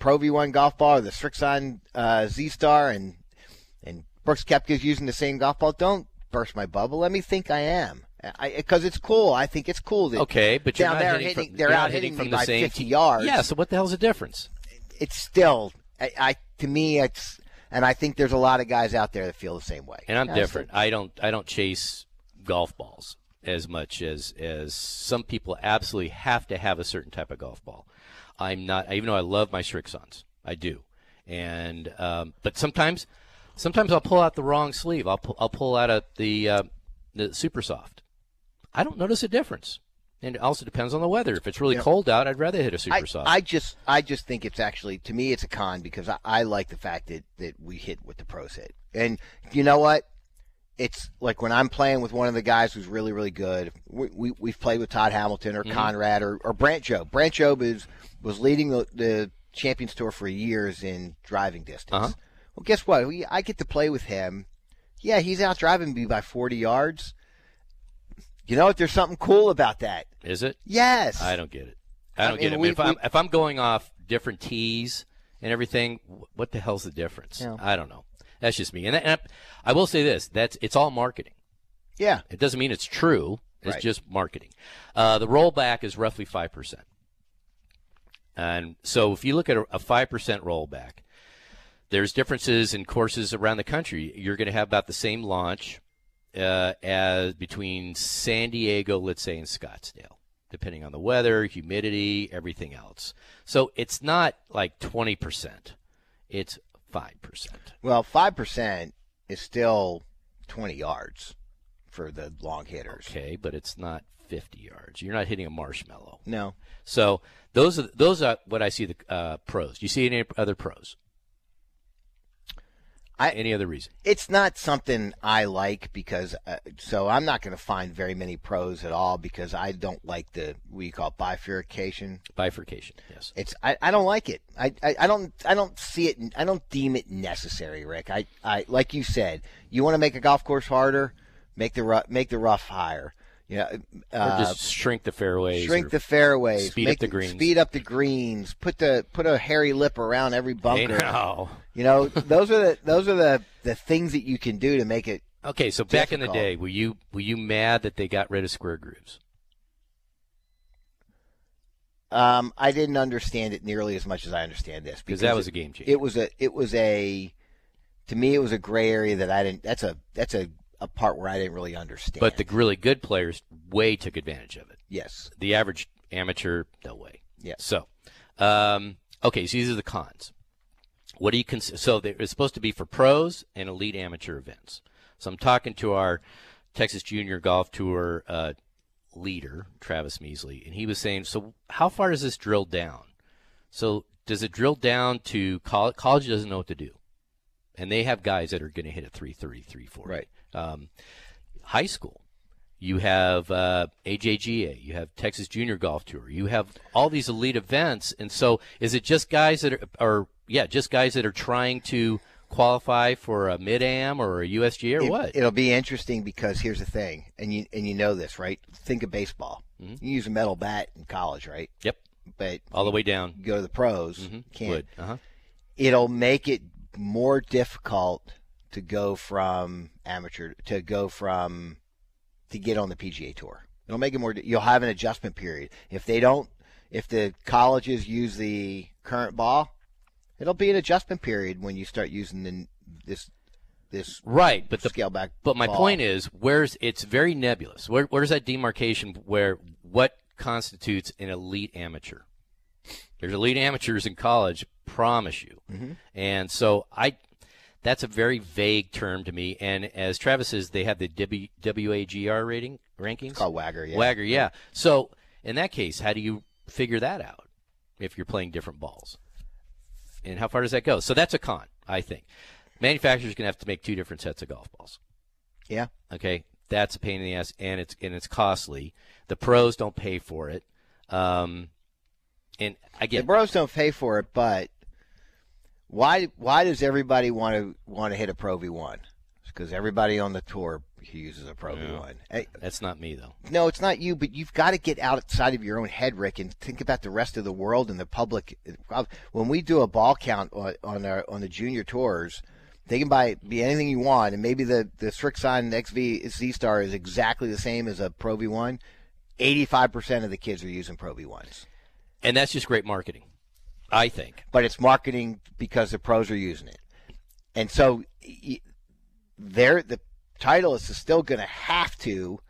Pro V1 golf ball or the Strixon uh, Z Star and and Brooks Koepka's using the same golf ball, don't burst my bubble. Let me think I am. Because it's cool. I think it's cool. That Okay, but you're down not there hitting, hitting, from, they're out hitting, hitting from me the by same 50 tee. yards. Yeah. So what the hell's the difference? it's still I, I to me it's and I think there's a lot of guys out there that feel the same way. and I'm I different. I don't I don't chase golf balls as much as as some people absolutely have to have a certain type of golf ball. I'm not even though I love my Strixons, I do, and um, but sometimes sometimes I'll pull out the wrong sleeve. I'll pull, I'll pull out a, the uh, the super soft. I don't notice a difference. And it also depends on the weather. If it's really Yeah. cold out, I'd rather hit a super I, soft. I just I just think it's actually to me it's a con because I, I like the fact that, that we hit with the pros hit. And you know what? It's like when I'm playing with one of the guys who's really, really good. We, we, we've played with Todd Hamilton or Conrad or, or Brandt Jobe. Brandt Jobe is, was leading the, the Champions Tour for years in driving distance. Uh-huh. Well, guess what? We, I get to play with him. Yeah, he's out driving me by 40 yards. You know what? There's something cool about that. Is it? Yes. I don't get it. I I don't mean, get it. I mean, we- if, I'm, we- if I'm going off different tees and everything, what the hell's the difference? Yeah. I don't know. That's just me. And, that, and I, I will say this: that's it's all marketing. Yeah. It doesn't mean it's true. It's Right. just marketing. Uh, the rollback is roughly five percent, and so if you look at a five percent rollback, there's differences in courses around the country. You're going to have about the same launch uh, as between San Diego, let's say, and Scottsdale, depending on the weather, humidity, everything else. So it's not like 20%, it's 5%. Well, five percent is still twenty yards for the long hitters. Okay, but it's not 50 yards. You're not hitting a marshmallow. No, So those are those are what I see the uh, pros. Do you see any other pros? I- any other reason? it's not something I like because uh, so I'm not going to find very many pros at all because I don't like the what you call bifurcation. Bifurcation. Yes. It's I, I don't like it. I, I, I don't I don't see it. I don't deem it necessary, Rick. I, I like you said, you want to make a golf course harder, make the rough make the rough higher. Know, Or uh, just shrink the fairways. shrink the fairways, speed up the greens. speed up the greens, put the put a hairy lip around every bunker. no. You know, those are the those are the the things that you can do to make it. Okay, so back in the day, were you were you mad that they got rid of square grooves? Um, I didn't understand it nearly as much as I understand this Because that was it, a game changer. it was a it was a to me it was a gray area that I didn't. That's a that's a, a part where I didn't really understand. but the really good players way took advantage of it. yes, The average amateur, no way. Yeah. So, um, okay, so these are the cons. What do you consider? So it's supposed to be for pros and elite amateur events. So I'm talking to our Texas Junior Golf Tour uh, leader, Travis Measley, and he was saying, so how far does this drill down? So does it drill down to college? College doesn't know what to do, and they have guys that are going to hit a 330, 340. Right. Um, high school, you have uh, AJGA, you have Texas Junior Golf Tour, you have all these elite events, and so is it just guys that are, are yeah, just guys that are trying to qualify for a mid am or a USGA or It- what? It'll be interesting because here's the thing, and you and you know this, right? Think of baseball. Mhm. You use a metal bat in college, right? Yep. But all the way down. you go to the pros, hmm can't. Uh-huh. it'll make it more difficult to go from amateur to go from to get on the PGA tour. It'll make it more. You'll have an adjustment period if they don't. If the colleges use the current ball, It'll be an adjustment period when you start using the, this this Right, but the scale back. But my ball. point is, where's it's very nebulous. Where, where's that demarcation where what constitutes an elite amateur? There's elite amateurs in college, promise you. Mm-hmm. And so I, that's a very vague term to me. And as Travis says, they have the w, WAGR rating rankings. it's called Wagger. Yeah. Wagger, yeah. So in that case, how do you figure that out if you're playing different balls? And how far does that go? So that's a con, I think. Manufacturers going to have to make two different sets of golf balls. Yeah. Okay, that's a pain in the ass, and it's and it's costly. The pros don't pay for it. Um, and The pros don't pay for it, but why why does everybody want to want to hit a Pro V one? Because everybody on the tour uses a Pro V one. Hey, that's not me though. no, it's not you, but you've got to get outside of your own head, Rick, and think about the rest of the world and the public. When we do a ball count on on, our, on the junior tours, they can buy be anything you want, and maybe the the Strixon XV Z Star is exactly the same as a Pro V one. Eighty five percent of the kids are using Pro V ones, And that's just great marketing, I think. but it's marketing because the pros are using it, and so they're the Titleist is still going to have to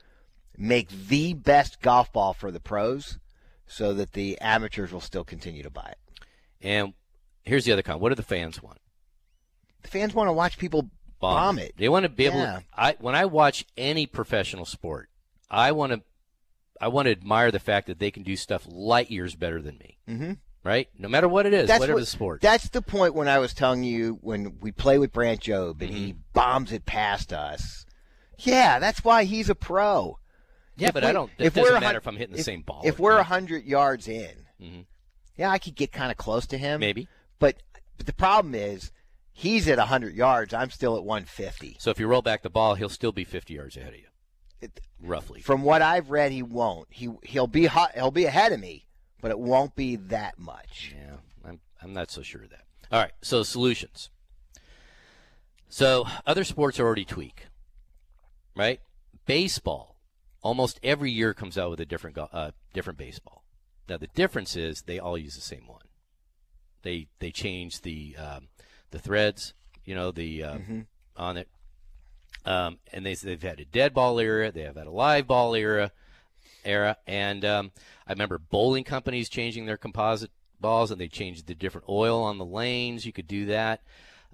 make the best golf ball for the pros so that the amateurs will still continue to buy it. And here's the other con. What do the fans want? The fans want to watch people bomb, it. They want to be able. Yeah. To, I when I watch any professional sport, I want to. I want to admire the fact that they can do stuff light years better than me. Mhm. Right? No matter what it is, whatever what- the sport. That's the point when I was telling you when we play with Brandt Jobe and he Mm-hmm. bombs it past us. Yeah, that's why he's a pro. yeah, if but we- I don't. It if doesn't matter if I'm hitting the if- same ball. If we're hundred yards in, Mhm. yeah, I could get kind of close to him. maybe. But, but the problem is, he's at 100 yards. I'm still at 150. So if you roll back the ball, he'll still be 50 yards ahead of you, It- roughly. From what I've read, he won't. He he'll be hot. He'll be ahead of me, but it won't be that much. Yeah, I'm I'm not so sure of that. All right, so solutions. So other sports already tweak, right? Baseball, almost every year comes out with a different go- uh, different baseball. Now the difference is they all use the same one. They they change the um, the threads, you know, the uh, on it, um, and they they've had a dead ball era, they have had a live ball era, era, and um, I remember bowling companies changing their composite balls, and they changed the different oil on the lanes. You could do that,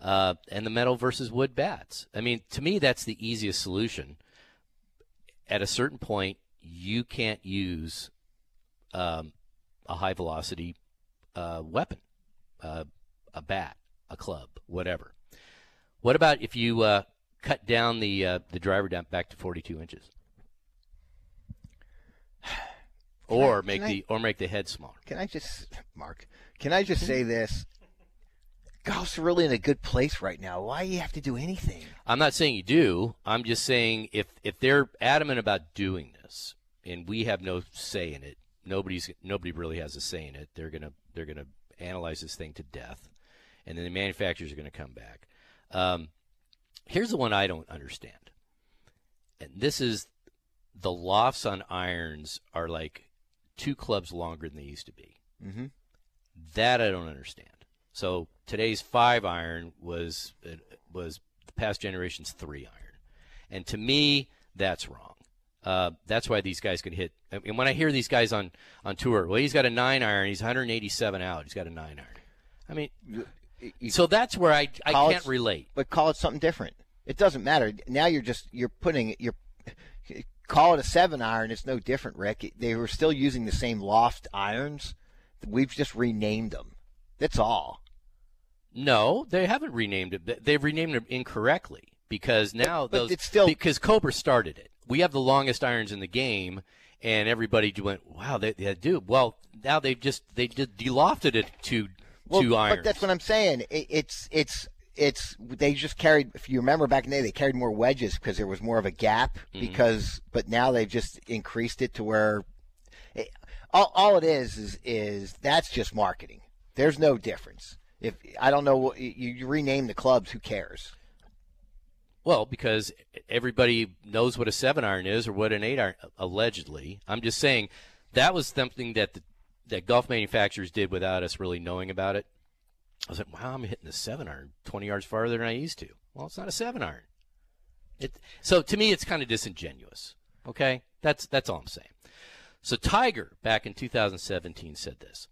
uh, and the metal versus wood bats. I mean, to me, that's the easiest solution. At a certain point, you can't use um, a high velocity uh, weapon, uh, a bat, a club, whatever. What about if you uh, cut down the uh, the driver down back to 42 inches, or I- make I- the or make the head smaller? Can I just, Mark? Can I just say this? Golf's really in a good place right now. Why do you have to do anything? I'm not saying you do. I'm just saying if if they're adamant about doing this, and we have no say in it, nobody's nobody really has a say in it. They're gonna they're gonna analyze this thing to death, and then the manufacturers are gonna come back. Um, here's the one I don't understand, and this is the lofts on irons are like two clubs longer than they used to be. Mhm. That I don't understand. So today's five iron was uh, was the past generation's three iron, and to me that's wrong. Uh, that's why these guys can hit. And when I hear these guys on on tour, well, he's got a nine iron. He's 187 out. He's got a nine iron. I mean, You- so that's where I I Call it- can't relate. but call it something different. It doesn't matter. Now you're just you're putting you're call it a seven iron. It's no different, Rick. They were still using the same loft irons. We've just renamed them. That's all. No, they haven't renamed it. They've renamed it incorrectly because now but those it's still- because Cobra started it. We have the longest irons in the game, and everybody went, "Wow, they, they do." Well, now they've just they just delofted it to Well, two irons. but that's what I'm saying. It, it's it's it's they just carried. If you remember back in the day, they carried more wedges because there was more of a gap. Mm-hmm. Because but now they've just increased it to where it, all, all it is is is that's just marketing. There's no difference. If I don't know, what- you, you rename the clubs. Who cares? Well, because everybody knows what a seven iron is or what an eight iron allegedly. I'm just saying that was something that the, that golf manufacturers did without us really knowing about it. I was like, wow, I'm hitting the seven iron 20 yards farther than I used to. Well, it's not a seven iron. It, so to me, it's kind of disingenuous. Okay, that's that's all I'm saying. So Tiger back in 2017 said this.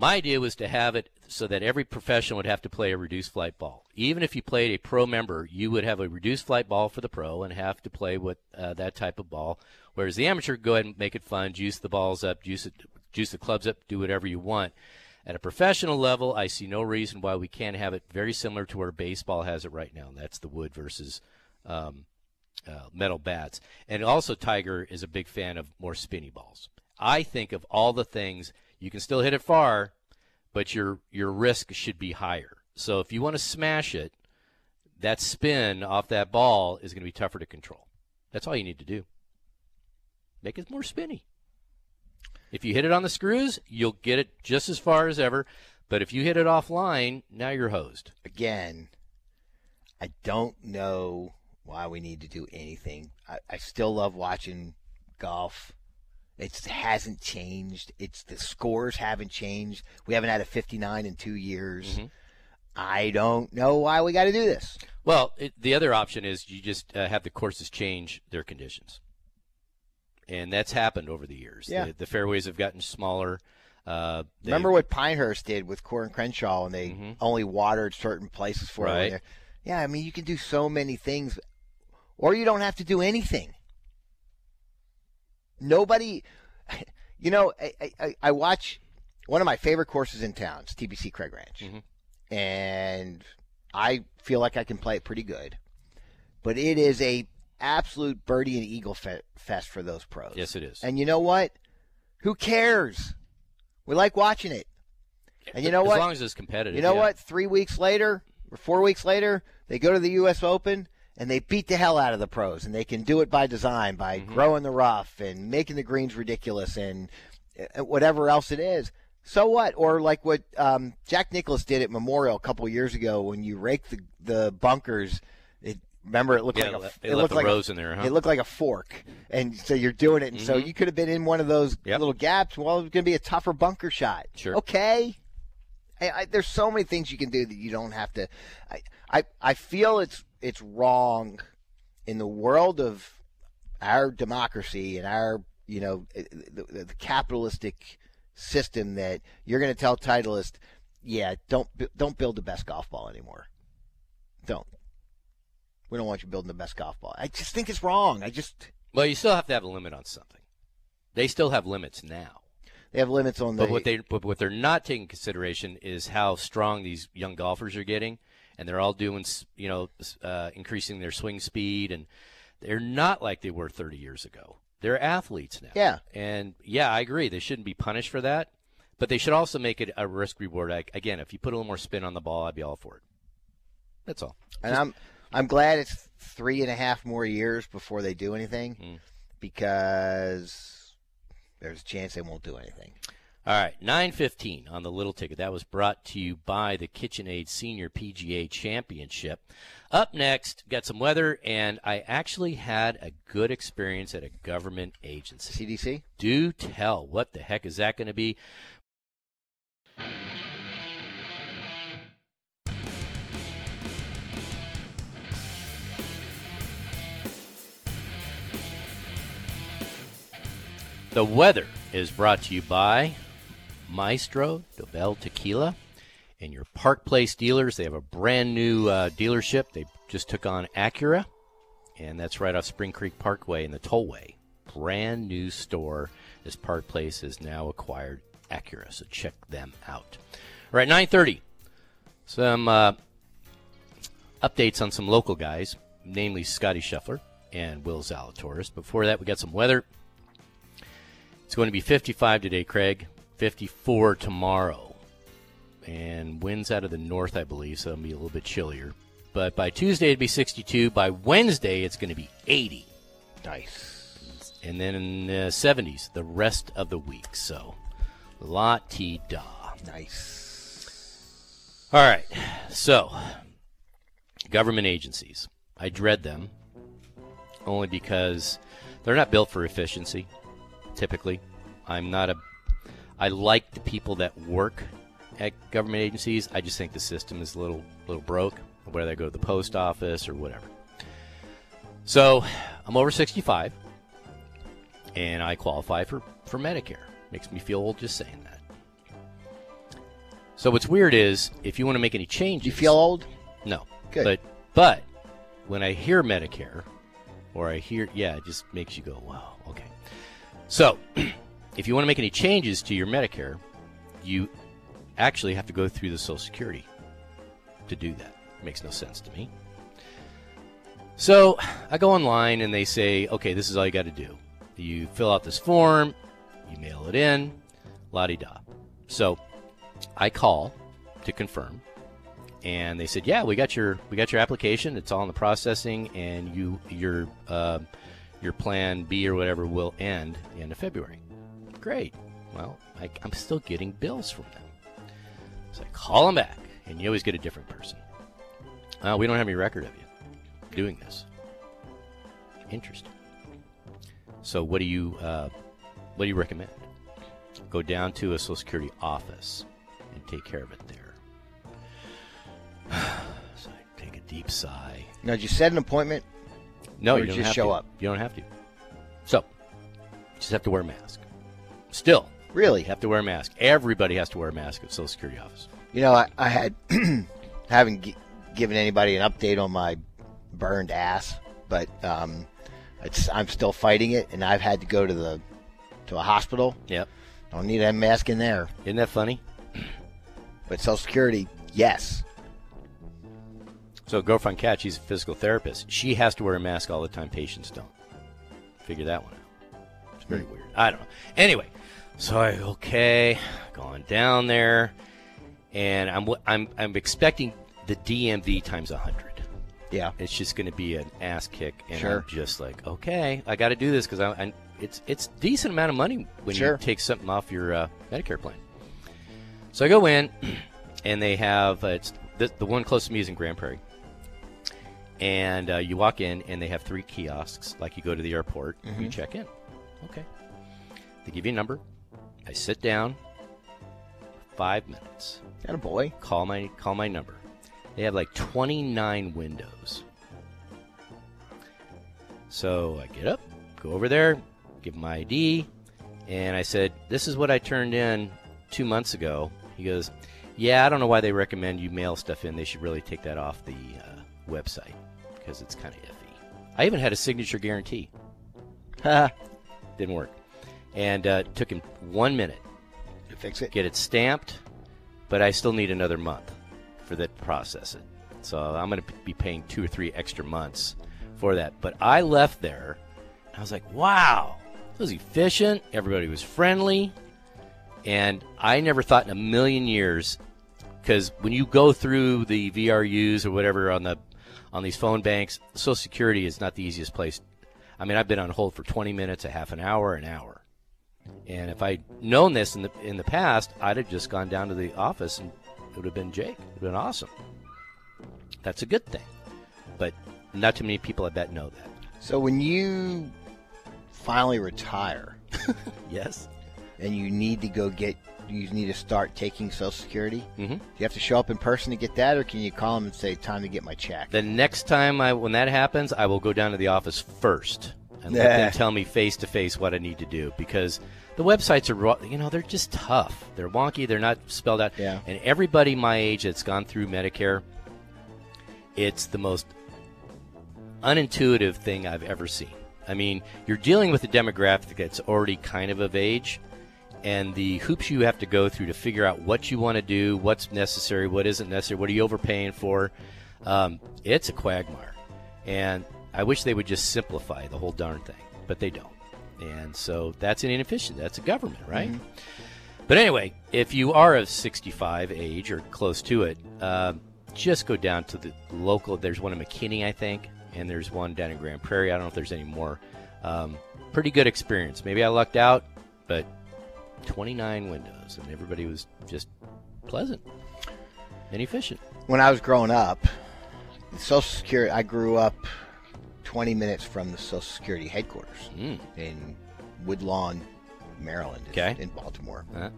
My idea was to have it so that every professional would have to play a reduced flight ball. Even if you played a pro member, you would have a reduced flight ball for the pro and have to play with uh, that type of ball. Whereas the amateur, go ahead and make it fun, juice the balls up, juice it, juice the clubs up, do whatever you want. At a professional level, I see no reason why we can't have it very similar to where baseball has it right now. And that's the wood versus um, uh, metal bats. And also, Tiger is a big fan of more spinny balls. I think of all the things you can still hit it far, but your your risk should be higher. So if you want to smash it, that spin off that ball is going to be tougher to control. That's all you need to do. Make it more spinny. If you hit it on the screws, you'll get it just as far as ever. But if you hit it offline, now you're hosed. Again, I don't know why we need to do anything. I, I still love watching golf. It hasn't changed. It's the scores haven't changed. We haven't had a 59 in two years. Mm-hmm. I don't know why we got to do this. Well, it, the other option is you just uh, have the courses change their conditions, and that's happened over the years. Yeah. The, the fairways have gotten smaller. Uh, they- Remember what Pinehurst did with Coore and Crenshaw, and they Mhm. only watered certain places for it. Right. Yeah, I mean, you can do so many things, or you don't have to do anything. Nobody, you know, I, I, I watch one of my favorite courses in town. TPC Craig Ranch, Mhm. and I feel like I can play it pretty good. But it is a absolute birdie and eagle fe- fest for those pros. Yes, it is. And you know what? Who cares? We like watching it. And you know as what? As long as it's competitive. You know yeah. what? Three weeks later or four weeks later, they go to the U.S. Open and they beat the hell out of the pros, and they can do it by design, by Mm-hmm. growing the rough and making the greens ridiculous and uh, whatever else it is. So what? Or like what um, Jack Nicklaus did at Memorial a couple years ago when you rake the the bunkers. Remember, it looked Yeah, like a, they it left looked the like a, in there, huh? It looked like a fork, and so you're doing it, and so Mhm. you could have been in one of those Yep. little gaps. Well, it's going to be a tougher bunker shot. Sure. Okay. I, I, there's so many things you can do that you don't have to. I, I, I feel it's it's wrong in the world of our democracy and our you know the, the, the capitalistic system that you're going to tell Titleist, yeah, don't don't build the best golf ball anymore. Don't. We don't want you building the best golf ball. I just think it's wrong. I just Well, you still have to have a limit on something. They still have limits now. they have limits on the. But what they but what they're not taking consideration is how strong these young golfers are getting, and they're all doing you know uh, increasing their swing speed, and they're not like they were 30 years ago. They're athletes now. Yeah. And yeah, I agree. They shouldn't be punished for that, but they should also make it a risk reward. Again, if you put a little more spin on the ball, I'd be all for it. That's all. and I'm I'm glad it's three and a half more years before they do anything, Mm. because there's a chance they won't do anything. All right, 915 on the little ticket. That was brought to you by the KitchenAid Senior PGA Championship. Up next, got some weather, and I actually had a good experience at a government agency. CDC. Do tell, what the heck is that going to be? The weather is brought to you by Maestro Dobel Tequila and your Park Place dealers. They have a brand new uh, dealership. They just took on Acura, and that's right off Spring Creek Parkway in the Tollway. Brand new store. This Park Place has now acquired Acura, so check them out. All right, 9:30. Some uh, updates on some local guys, namely Scotty Scheffler and Will Zalatoris. Before that, we got some weather. It's going to be 55 today, Craig. 54 tomorrow. And winds out of the north, I believe, so it'll be a little bit chillier. But by Tuesday, it'll be 62. By Wednesday, it's going to be 80. Nice. And then in the 70s, the rest of the week. So, la ti da. Nice. All right. So, government agencies. I dread them only because they're not built for efficiency, typically. I'm not a. I like the people that work at government agencies. I just think the system is a little little broke. Whether I go to the post office or whatever. So I'm over 65, and I qualify for for Medicare. Makes me feel old just saying that. So what's weird is if you want to make any changes, you feel old? no. Good. But but when I hear Medicare, or I hear yeah, it just makes you go, wow. So if you want to make any changes to your Medicare, you actually have to go through the Social Security to do that. makes no sense to me. So I go online and they say, okay, this is all you got to do. You fill out this form, you mail it in, la di da. So I call to confirm, and they said, "Yeah, we got your we got your application. It's all in the processing, and you your uh, your plan B or whatever will end the end of February." Great. Well, I, I'm still getting bills from them, so I call them back, and you always get a different person. Uh, we don't have any record of you doing this. Interesting. So, what do you uh, what do you recommend? Go down to a Social Security office and take care of it there. so I take a deep sigh. Now, did you set an appointment? No, you don't just have show to. up. You don't have to. So, you just have to wear a mask. Still, Really? have to wear a mask. Everybody has to wear a mask at Social Security office. You know, I, I had haven't gi- given anybody an update on my burned ass, but um, it's I'm still fighting it, and I've had to go to the to a hospital. Yep. Don't need that mask in there, Isn't that funny? but Social Security, yes. So, girlfriend Kat, she's a physical therapist. She has to wear a mask all the time. Patients don't. Figure that one out. It's very weird. I don't know. Anyway, so I okay, going down there, and I'm I'm I'm expecting the DMV times a hundred. Yeah. It's just going to be an ass kick, and Sure. I'm just like, okay, I got to do this because I, I it's it's decent amount of money when Sure. you take something off your uh, Medicare plan. So I go in, and they have uh, it's the, the one close to me is in Grand Prairie, and uh, you walk in, and they have three kiosks like you go to the airport. You check in, okay. They give you a number. I sit down. Five minutes Got a boy. call my call my number. They have like 29 windows. So I get up, go over there, give my ID, and I said, "This is what I turned in 2 months ago." He goes, "Yeah, I don't know why they recommend you mail stuff in. They should really take that off the uh, website because it's kind of iffy." I even had a signature guarantee. Ha! Didn't work. And uh, it took him 1 minute to fix it. get it stamped, but I still need another month for that to process it. So I'm going to be paying two or three extra months for that. But I left there, and I was like, wow, it was efficient. Everybody was friendly. And I never thought in a million years, because when you go through the VRUs or whatever on the on these phone banks, Social Security is not the easiest place. I mean, I've been on hold for 20 minutes, a half an hour, an hour. And if I'd known this in the in the past, I'd have just gone down to the office and it would have been Jake. It would have been awesome. That's a good thing. But not too many people I bet know that. So when you finally retire Yes. and you need to go get, you need to start taking Social Security. Mm-hmm. Do you have to show up in person to get that, or can you call them and say, "Time to get my check"? The next time I when that happens, I will go down to the office first and let them tell me face to face what I need to do because the websites are you know they're just tough. They're wonky. They're not spelled out. Yeah. And everybody my age that's gone through Medicare, it's the most unintuitive thing I've ever seen. I mean, you're dealing with a demographic that's already kind of of age, and the hoops you have to go through to figure out what you want to do, what's necessary, what isn't necessary, what are you overpaying for. Um, it's a quagmire, and I wish they would just simplify the whole darn thing, but they don't. And so that's an inefficient. That's a government, right? But anyway, if you are of 65 age or close to it, um, just go down to the local. There's one in McKinney, I think, and there's one down in Grand Prairie. I don't know if there's any more. Um, pretty good experience. Maybe I lucked out, but 29 windows, and everybody was just pleasant and efficient. when I was growing up, Social Security, I grew up 20 minutes from the Social Security headquarters Mm. in Woodlawn, Maryland, in- Okay. in Baltimore. Uh,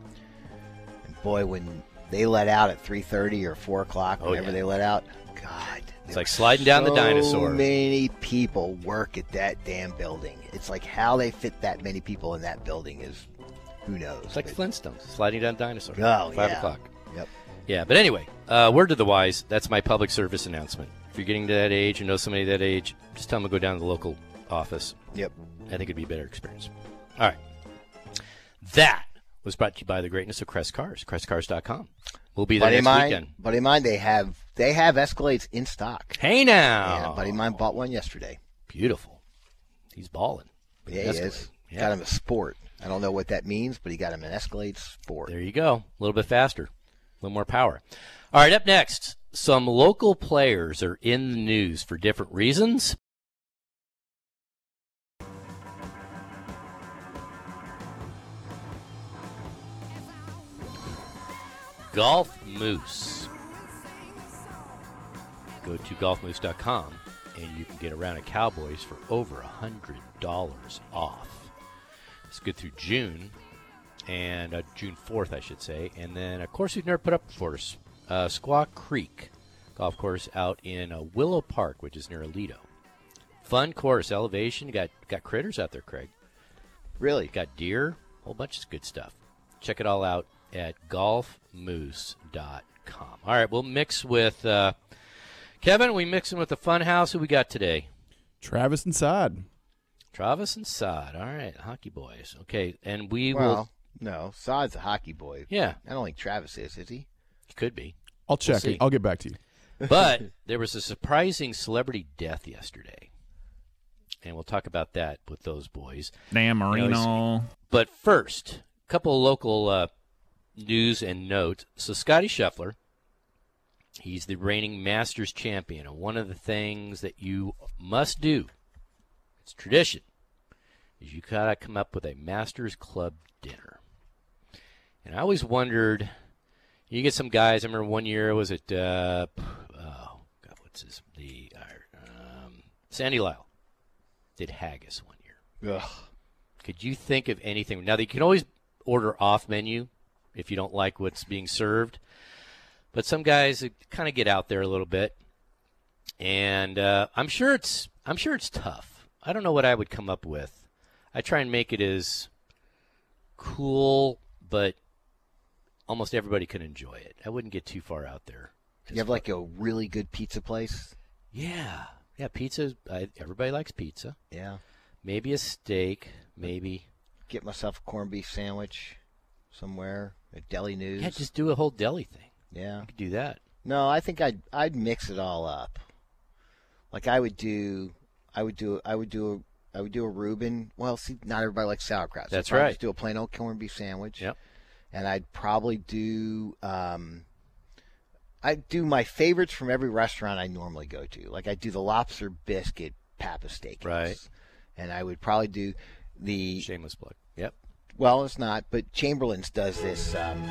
And boy, when they let out at 3:30 or 4 o'clock. Oh, Whenever yeah. they let out, God, It's like sliding down the dinosaur. many people work at that damn building. It's like how they fit that many people in that building is who knows. It's like But- Flintstones, sliding down dinosaur. Oh, Five yeah. o'clock. Yep. Yeah, but anyway, uh, word to the wise. That's my public service announcement. If you're getting to that age and know somebody that age, just tell them to go down to the local office. Yep. I think it'd be a better experience. All right. That was brought to you by the greatness of Crest Cars, crestcars.com. We'll be there Buddy next mine, weekend. buddy of mine, they have they have Escalades in stock. Hey now. Yeah, buddy of mine bought one yesterday. Beautiful. He's balling. Yeah, the he Escalade. is. Yeah. Got him a sport. I don't know what that means, but he got him an Escalade sport. There you go. A little bit faster, a little more power. All right, up next, some local players are in the news for different reasons. Golf Moose. Go to golfmoose.com and you can get around at Cowboys for over a $100 off. It's good through June and uh, June 4th, I should say. And then, of course, we've never put up before uh, Squaw Creek Golf Course out in uh, Willow Park, which is near Aledo. Fun course, elevation. Got got critters out there, Craig. Really? Got deer, a whole bunch of good stuff. Check it all out at golfmoose.com. All right, we'll mix with uh, Kevin. We mixing with the Fun House. Who we got today? Travis and Sod. Travis and Sod. All right, hockey boys. Okay, and we will. No. Sod's a hockey boy. Yeah, I don't think Travis is, is he? could be. I'll check see. it. I'll get back to you. But there was a surprising celebrity death yesterday. And we'll talk about that with those boys. Dan know, Marino. But first, a couple of local uh, news and notes. So Scotty Scheffler, he's the reigning Masters champion, and one of the things that you must do, it's tradition, is you gotta come up with a Masters Club dinner. And I always wondered, you get some guys. I remember one year was it, uh, oh God, what's his the um, Sandy Lyle did haggis one year. Ugh. Could you think of anything? Now, you can always order off menu if you don't like what's being served. But some guys kind of get out there a little bit, and uh, I'm sure it's I'm sure it's tough. I don't know what I would come up with. I try and make it as cool, but almost everybody can enjoy it. I wouldn't get too far out there. You have like a really good pizza place. Yeah, yeah. Pizza. I, everybody likes pizza. Yeah. Maybe a steak. Maybe Get myself a corned beef sandwich somewhere at Deli News. yeah. Just do a whole deli thing. yeah. You could do that. No, I think I'd I'd mix it all up. Like I would do, I would do, I would do, a, I would do a Reuben. Well, see, not everybody likes sauerkraut. So That's I'd right. Just do a plain old corned beef sandwich. Yep. And I'd probably do, um, I'd do my favorites from every restaurant I normally go to. Like I'd do the lobster biscuit Papa steak. Right. And I would probably do the Shameless plug. Yep. well, it's not, but Chamberlain's does this. Um,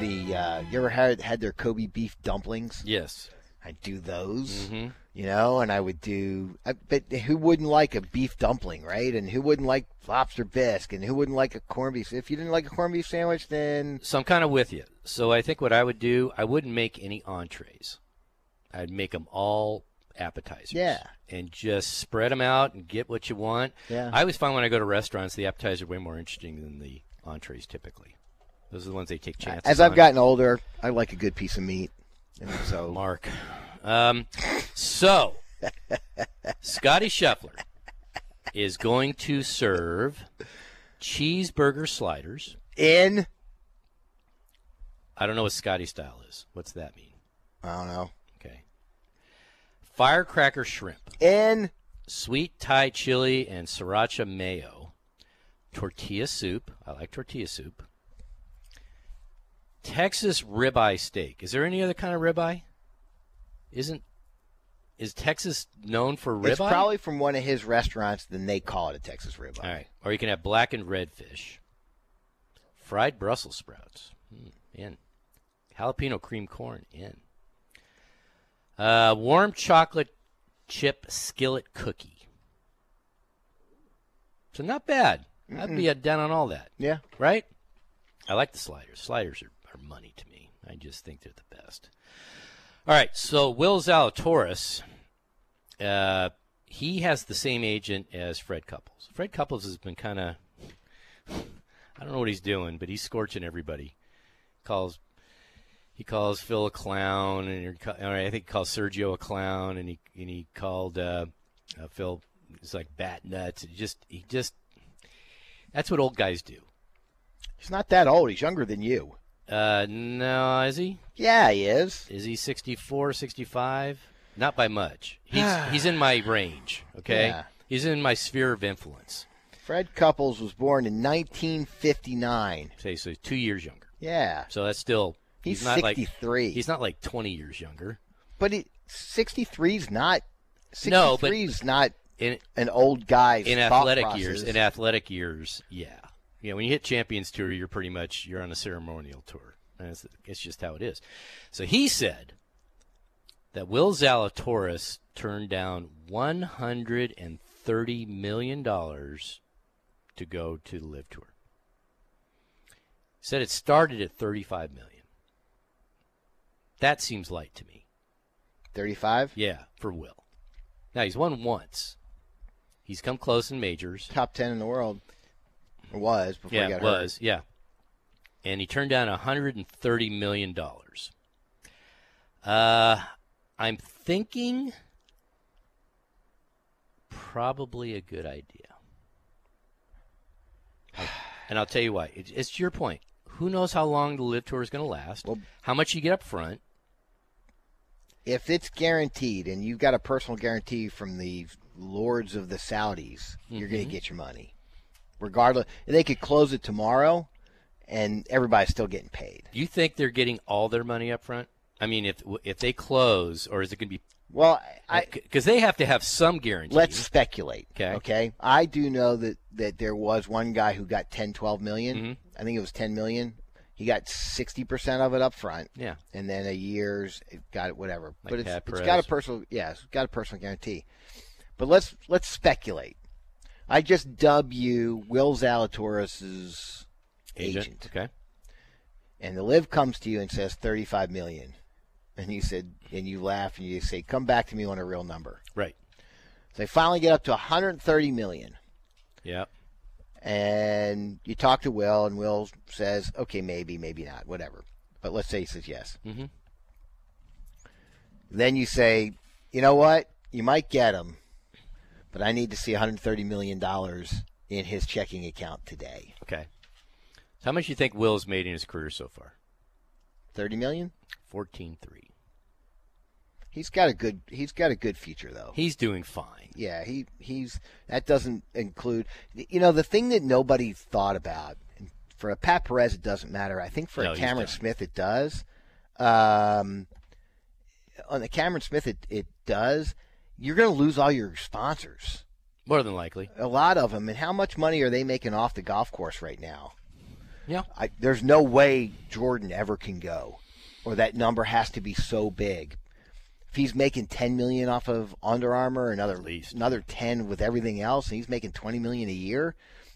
the uh, you ever had had their Kobe beef dumplings? Yes. I do those, hmm you know, and I would do. I, but who wouldn't like a beef dumpling, right? And who wouldn't like lobster bisque? And who wouldn't like a corned beef? If you didn't like a corned beef sandwich, then So I'm kind of with you. So I think what I would do, I wouldn't make any entrees. I'd make them all appetizers. Yeah. And just spread them out and get what you want. Yeah. I always find when I go to restaurants, the appetizers are way more interesting than the entrees typically. Those are the ones they take chances. as I've on. gotten older, I like a good piece of meat, so Mark. Um, so, Scotty Scheffler is going to serve cheeseburger sliders. in I don't know what Scotty style is. What's that mean? I don't know Okay. Firecracker shrimp, in sweet Thai chili and sriracha mayo, tortilla soup. I like tortilla soup. Texas ribeye steak. Is there any other kind of ribeye? Isn't is Texas known for ribeye? it's probably from one of his restaurants. Then they call it a Texas ribeye. All right. Or you can have black and red fish. Fried Brussels sprouts. Hmm, in. Jalapeno cream corn. In. Uh, warm chocolate chip skillet cookie. So not bad. I'd be down on all that, Yeah, right? I like the sliders. Sliders are money to me. I just think they're the best. All right, so Will Zalatoris, uh, he has the same agent as Fred Couples. Fred Couples has been kind of, I don't know what he's doing, but he's scorching everybody. Calls, he calls Phil a clown, and I think he calls Sergio a clown, and he and he called uh, uh, Phil. It's like bat nuts. He just he just that's what old guys do. He's not that old. He's younger than you. Uh, no, is he? Yeah, he is. Is he 64, 65? Not by much. He's he's in my range. Okay, Yeah. he's in my sphere of influence. Fred Couples was born in 1959. Say so, two years younger. Yeah, So that's still he's, not like 63. he's not like 20 years younger. but he, 63's not. 63's No, but- not In an old guy's in athletic process. years, in athletic years, yeah, yeah. When you hit Champions Tour, you're pretty much you're on a ceremonial tour. And it's, it's just how it is. So he said that Will Zalatoris turned down 130 million dollars to go to the LIV Tour. Said it started at 35 million. That seems light to me. 35, Yeah, for Will. Now he's won once. He's come close in majors. top 10 in the world. Or was before yeah, he got it was. Yeah, and he turned down 130 million dollars. Uh, I'm thinking probably a good idea. And I'll tell you why. It's, your point. Who knows how long the LIV Tour is going to last? Well- how much you get up front? if it's guaranteed and you've got a personal guarantee from the lords of the Saudis, you're going to get your money. Regardless, they could close it tomorrow and everybody's still getting paid. Do you think they're getting all their money up front? I mean, if if they close, or is it going to be Well, I because they have to have some guarantee? let's speculate. Okay. Okay. I do know that that there was one guy who got 10 12 million. Mhm. I think it was 10 million. He got 60% of it up front. Yeah. and then a year's got it whatever. Like but it's it's got a personal yeah, it's got a personal guarantee. But let's let's speculate. I just dub you Will Zalatoris's agent. Okay. and the LIV comes to you and says 35 million. And you said and you laugh and you say come back to me on a real number. Right. So they finally get up to 130 million. Yeah. And you talk to Will and Will says, "Okay, maybe, maybe not, whatever." But let's say he says yes. Mhm. Then you say, "You know what? You might get him, but I need to see 130 million dollars in his checking account today." Okay. So how much do you think Will's made in his career so far? 30 million? Fourteen three. He's got a good he's got a good future though. He's doing fine. Yeah, he he's that doesn't include you know the thing that nobody thought about. For a Pat Perez, it doesn't matter. I think for No, a Cameron. Smith, it does. Um, on the Cameron Smith, it, it does. You're going to lose all your sponsors, More than likely. a lot of them. And how much money are they making off the golf course right now? Yeah. I, there's no way Jordan ever can go, or that number has to be so big. If he's making 10 million off of Under Armour, another least. another 10 with everything else, and he's making 20 million a year.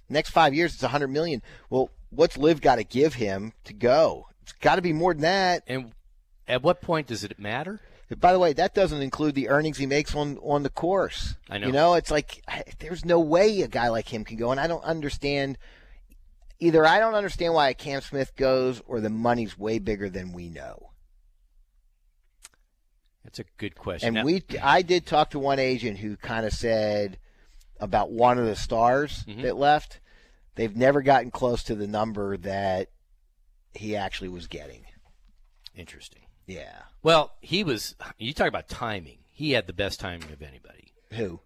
Next five years, it's 100 million. Well, what's LIV got to give him to go? It's got to be more than that. And at what point does it matter? By the way, that doesn't include the earnings he makes on on the course. I know. You know, it's like there's no way a guy like him can go, and I don't understand. Either I don't understand why a Cam Smith goes, or the money's way bigger than we know. That's a good question. And Now- we, I did talk to one agent who kind of said about one of the stars Mhm. that left. They've never gotten close to the number that he actually was getting. interesting. Yeah. Well, he was. You talk about timing. He had the best timing of anybody. Who?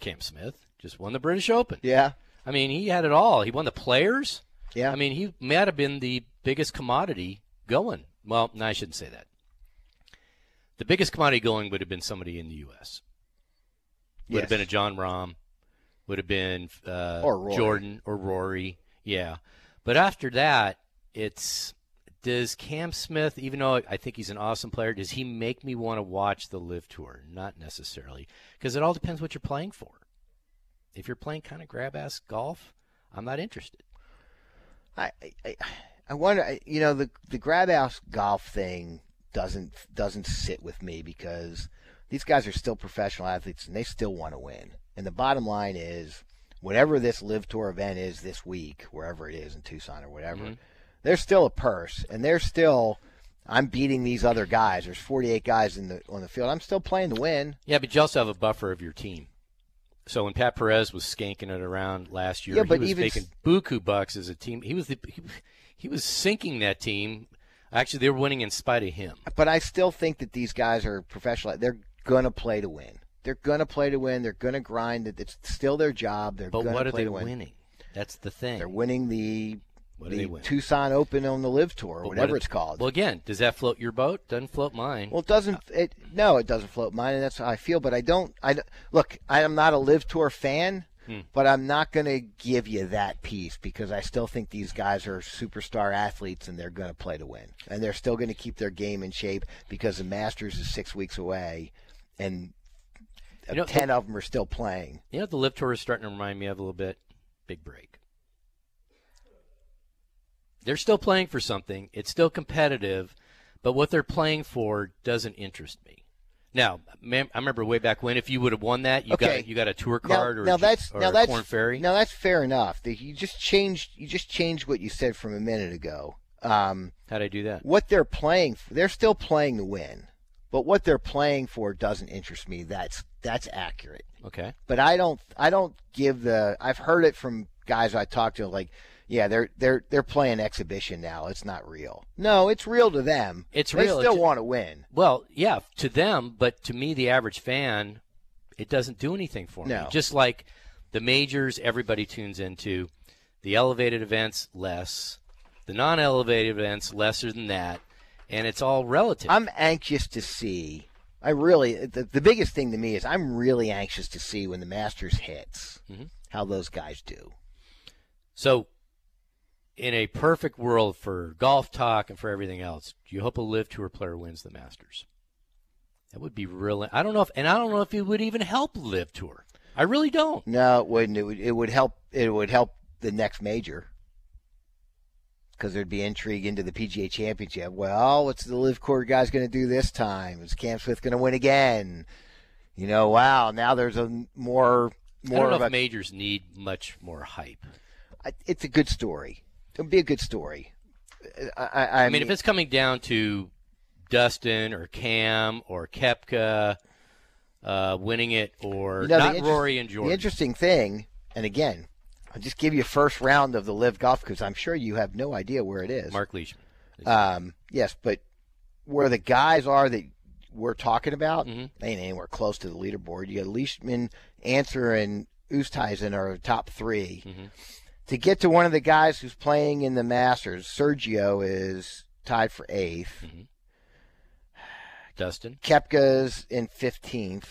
Cam Smith just won the British Open. Yeah. I mean, he had it all. He won the Players. Yeah. I mean, he might have been the biggest commodity going. Well, no, I shouldn't say that. The biggest commodity going would have been somebody in the U.S. Would have been a Jon Rahm. Would have been uh, Or Jordan or Rory. Yeah, but after that, it's does Cam Smith, even though I think he's an awesome player, does he make me want to watch the LIV Tour? Not necessarily, because it all depends what you're playing for. If you're playing kind of grab ass golf, I'm not interested. I, I I wonder. You know, the the grab ass golf thing doesn't doesn't sit with me because these guys are still professional athletes and they still want to win. And the bottom line is, whatever this LIV Tour event is this week, wherever it is in Tucson or whatever, mm-hmm. There's still a purse, and there's still. I'm beating these other guys. There's 48 guys in the on the field. I'm still playing to win. Yeah, but you also have a buffer of your team. So when Pat Perez was skanking it around last year, Yeah, but he was even making buku bucks as a team. He was the he, he was sinking that team. Actually, they were winning in spite of him. but I still think that these guys are professional. They're gonna play to win. They're gonna play to win. They're gonna grind. It. It's still their job. They're But what are play they win. winning? That's the thing. They're winning the What the? Tucson Open on the LIV Tour, But what whatever do- it's called. Well, again, does that float your boat? Doesn't float mine. Well, it doesn't. It no, it doesn't float mine, and that's how I feel. But I don't. I look. I am not a LIV Tour fan, Hmm. but I'm not going to give you that piece because I still think these guys are superstar athletes, and they're going to play to win, and they're still going to keep their game in shape because the Masters is six weeks away, and You know, ten of them are still playing. You know the LIV Tour is starting to remind me of a little bit? Big break. They're still playing for something. It's still competitive, but what they're playing for doesn't interest me. Now, I remember way back when, if you would have won that, you Okay. got you got a tour Now, card or, now that's or now a that's Korn Ferry. Now that's fair enough. You just changed. You just changed what you said from a minute ago. Um, How'd I do that? what they're playing for, they're still playing to win but what they're playing for doesn't interest me that's that's accurate Okay. but i don't i don't give the i've heard it from guys i talk to like yeah they're they're they're playing exhibition now it's not real no it's real to them It's they real. still It's- want to win Well, yeah, to them, but to me, the average fan, it doesn't do anything for me. Just like the majors, everybody tunes into. The elevated events, less. The non-elevated events, lesser than that, and it's all relative. i'm anxious to see i really the, the biggest thing to me is i'm really anxious to see when the masters hits Mhm. how those guys do So, in a perfect world for golf talk and for everything else, do you hope a LIV Tour player wins the Masters? That would be really. I don't know if, and I don't know if it would even help LIV Tour. I really don't. No, it wouldn't. It would, it would help. It would help the next major because there'd be intrigue into the PGA Championship. Well, what's the live court guys going to do this time? Is Cam Smith going to win again? You know, wow. Now there's a more I more don't know of if a. majors need much more hype. It's a good story. It would be a good story. I, I, I, I mean, if it's coming down to Dustin or Cam or Koepka uh, winning it, or You know, not interest- Rory and Jordan. The interesting thing, and again, I'll just give you a first round of the LIV Golf because I'm sure you have no idea where it is. Mark Leishman. Um, yes, but where the guys are that we're talking about, Mhm. they ain't anywhere close to the leaderboard. You got Leishman, Ancer, and Oosthuizen are the top 3 Mhm. To get to one of the guys who's playing in the Masters, Sergio is tied for 8th. Dustin. Koepka's in 15th.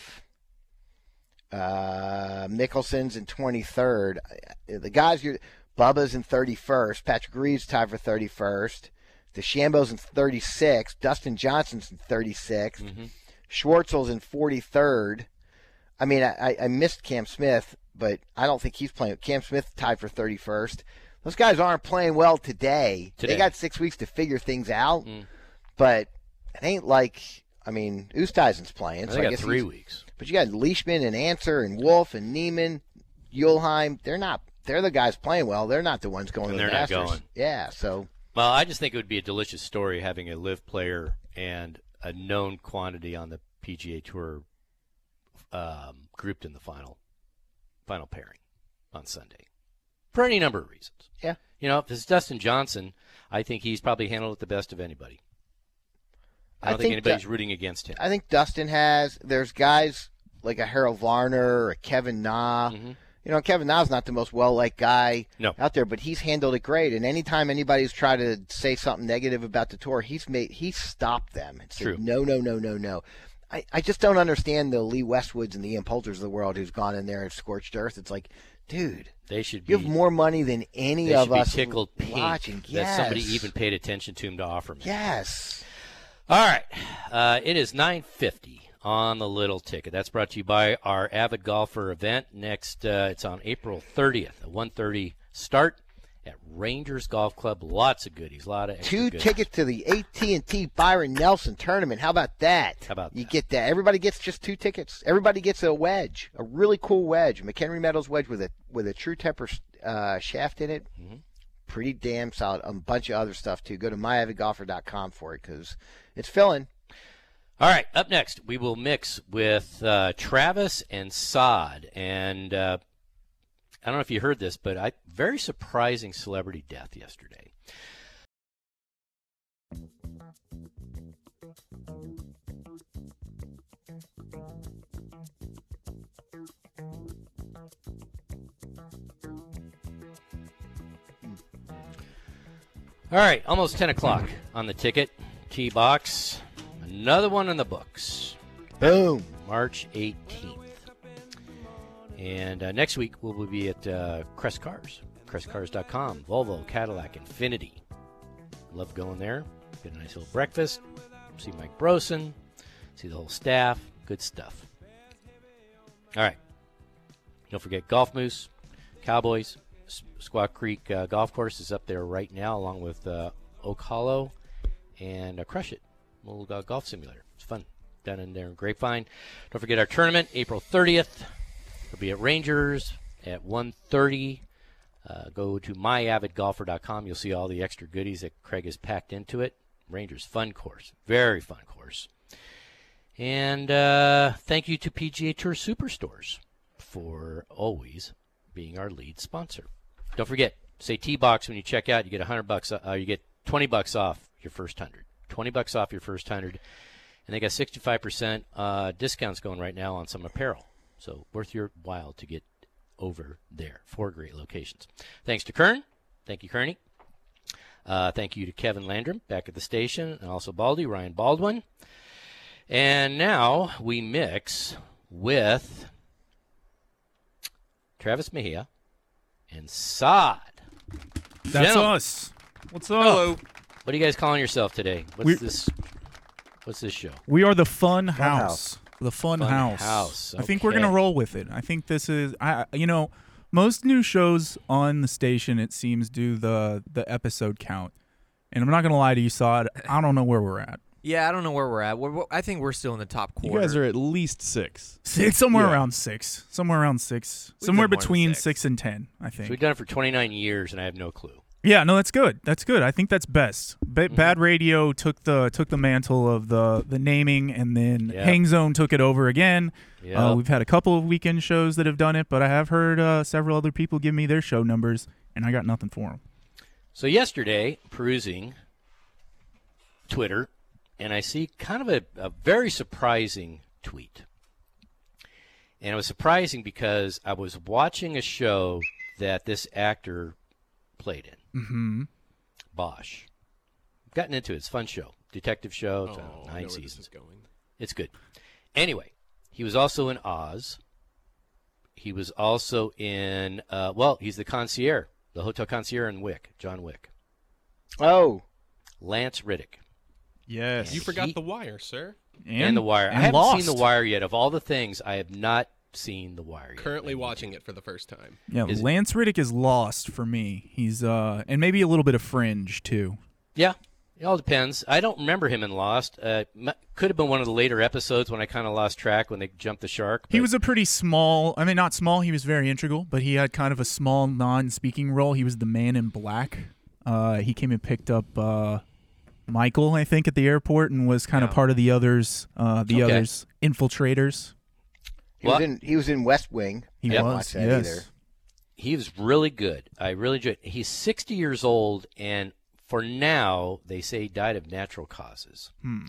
Uh, Mickelson's in 23rd. The guys, you Bubba's in 31st. Patrick Reed's tied for 31st. DeChambeau's in 36th. Dustin Johnson's in 36th. Mhm. Schwartzel's in 43rd. I mean, I- I missed Cam Smith, but I don't think he's playing. Cam Smith tied for 31st. Those guys aren't playing well today. Today. They got six weeks to figure things out, Mm. but it ain't like. I mean, Oosthuizen's playing. So think I got guess three weeks. But you got Leishman and Ancer and Wolff and Niemann, Uihlein. They're not. They're the guys playing well. They're not the ones going And to they're not Masters. going. Yeah. So Well, I just think it would be a delicious story having a LIV player and a known quantity on the PGA Tour um, grouped in the final final pairing on Sunday for any number of reasons. Yeah. You know, if it's Dustin Johnson, I think he's probably handled it the best of anybody. I I don't think, think anybody's that- rooting against him. I think Dustin has. There's guys like a Harold Varner or a Kevin Na. Mhm. You know, Kevin Na's not the most well liked guy No. out there, but he's handled it great. And anytime anybody's tried to say something negative about the tour, he's made he's stopped them and said, True. no, no, no, no, no. I, I just don't understand the Lee Westwoods and the Ian Poulters of the world who's gone in there and scorched earth. It's like, dude, They should be you have more money than any they of us tickled pink watching. that Yes. somebody even paid attention to him to offer me. Yes. All right. Uh, it is 950 on the little ticket. That's brought to you by our Avid Golfer event. Next, uh, it's on April 30th, a 1.30 start at Rangers Golf Club. Lots of goodies, a lot of Two goodies. tickets to the AT&T Byron Nelson tournament. How about that? How about you that? get that? Everybody gets just two tickets. Everybody gets a wedge, a really cool wedge, McHenry Metals wedge with a with a True Temper uh, shaft in it. Mm-hmm. Pretty damn solid. A bunch of other stuff too. Go to myavidgolfer.com for it because it's filling. All right, up next, we will mix with uh, Travis and Sod. And uh, I don't know if you heard this, but I very surprising celebrity death yesterday. All right, almost 10 o'clock on the ticket. TeeBox. Another one in the books. Boom. March 18th. And uh, next week we'll be at uh, Crest Cars, crestcars.com, Volvo, Cadillac, Infiniti. Love going there. Get a nice little breakfast. See Mike Brosen. See the whole staff. Good stuff. All right. Don't forget Golf Moose, Cowboys, Squaw Creek uh, Golf Course is up there right now, along with uh, Oak Hollow and uh, Crush It, little uh, golf simulator. It's fun down in there in Grapevine. Don't forget our tournament, April 30th. It'll be at Rangers at 1.30. Uh, go to myavidgolfer.com. You'll see all the extra goodies that Craig has packed into it. Rangers fun course, very fun course. And uh, thank you to PGA Tour Superstores for always being our lead sponsor. Don't forget, say TeeBox when you check out. You get 100 bucks. Uh, you get 20 bucks off your first hundred. 20 bucks off your first hundred, and they got 65% uh, discounts going right now on some apparel. So worth your while to get over there. Four great locations. Thanks to Kern. Thank you, Kearney. Uh, thank you to Kevin Landrum back at the station, and also Baldy, Ryan Baldwin. And now we mix with Travis Mejia and Sod. That's Gentlemen, us. What's up? What are you guys calling yourself today? What's We're- this? What's this show? We are the Fun House. House. The Fun, Fun House. House, I think we're gonna roll with it. I think this is. I. I- You know, most new shows on the station, it seems, do the the episode count. And I'm not gonna lie to you, Sod. I don't know where we're at. Yeah, I don't know where we're at. We're, we're- I think we're still in the top quarter. You guys are at least six. Six, somewhere Yeah. around six. Somewhere around six. We've somewhere done more than between six. six and ten. I So think. we've done it for 29 years, and I have no clue. Yeah, no, that's good. That's good. I think that's best. Mm-hmm. Bad Radio took the took the mantle of the the naming, and then Yeah. Hang Zone took it over again. Uh, we've had a couple of weekend shows that have done it, but I have heard uh, several other people give me their show numbers, and I got nothing for them. So yesterday, perusing Twitter, and I see kind of a, a very surprising tweet. And it was surprising because I was watching a show that this actor played in, Mm-hmm. Bosch. Gotten into it. It's fun show. Detective show. It's, uh, Oh, I know nine where this seasons. is going. It's good. Anyway, he was also in Oz. He was also in, uh, well, he's the concierge, the hotel concierge in Wick, John Wick. Oh, Lance Reddick. Yes. You forgot He- The Wire, sir. And, The Wire. and I haven't Lost. seen The Wire yet. Of all the things, I have not seen The Wire yet. Currently watching it for the first time. Yeah, Is- Lance Reddick is lost for me. He's uh, and maybe a little bit of Fringe too. Yeah, it all depends. I don't remember him in Lost. Uh, could have been one of the later episodes when I kind of lost track when they jumped the shark. He was a pretty small. I mean, not small. He was very integral, but he had kind of a small non-speaking role. He was the man in black. Uh, he came and picked up uh, Michael, I think, at the airport, and was kind of part of the others. Uh, the Okay. others infiltrators. He was in he was in West Wing. He I was. that yes. either. he was really good. I really enjoyed. He's 60 years old, and for now, they say he died of natural causes. Hmm.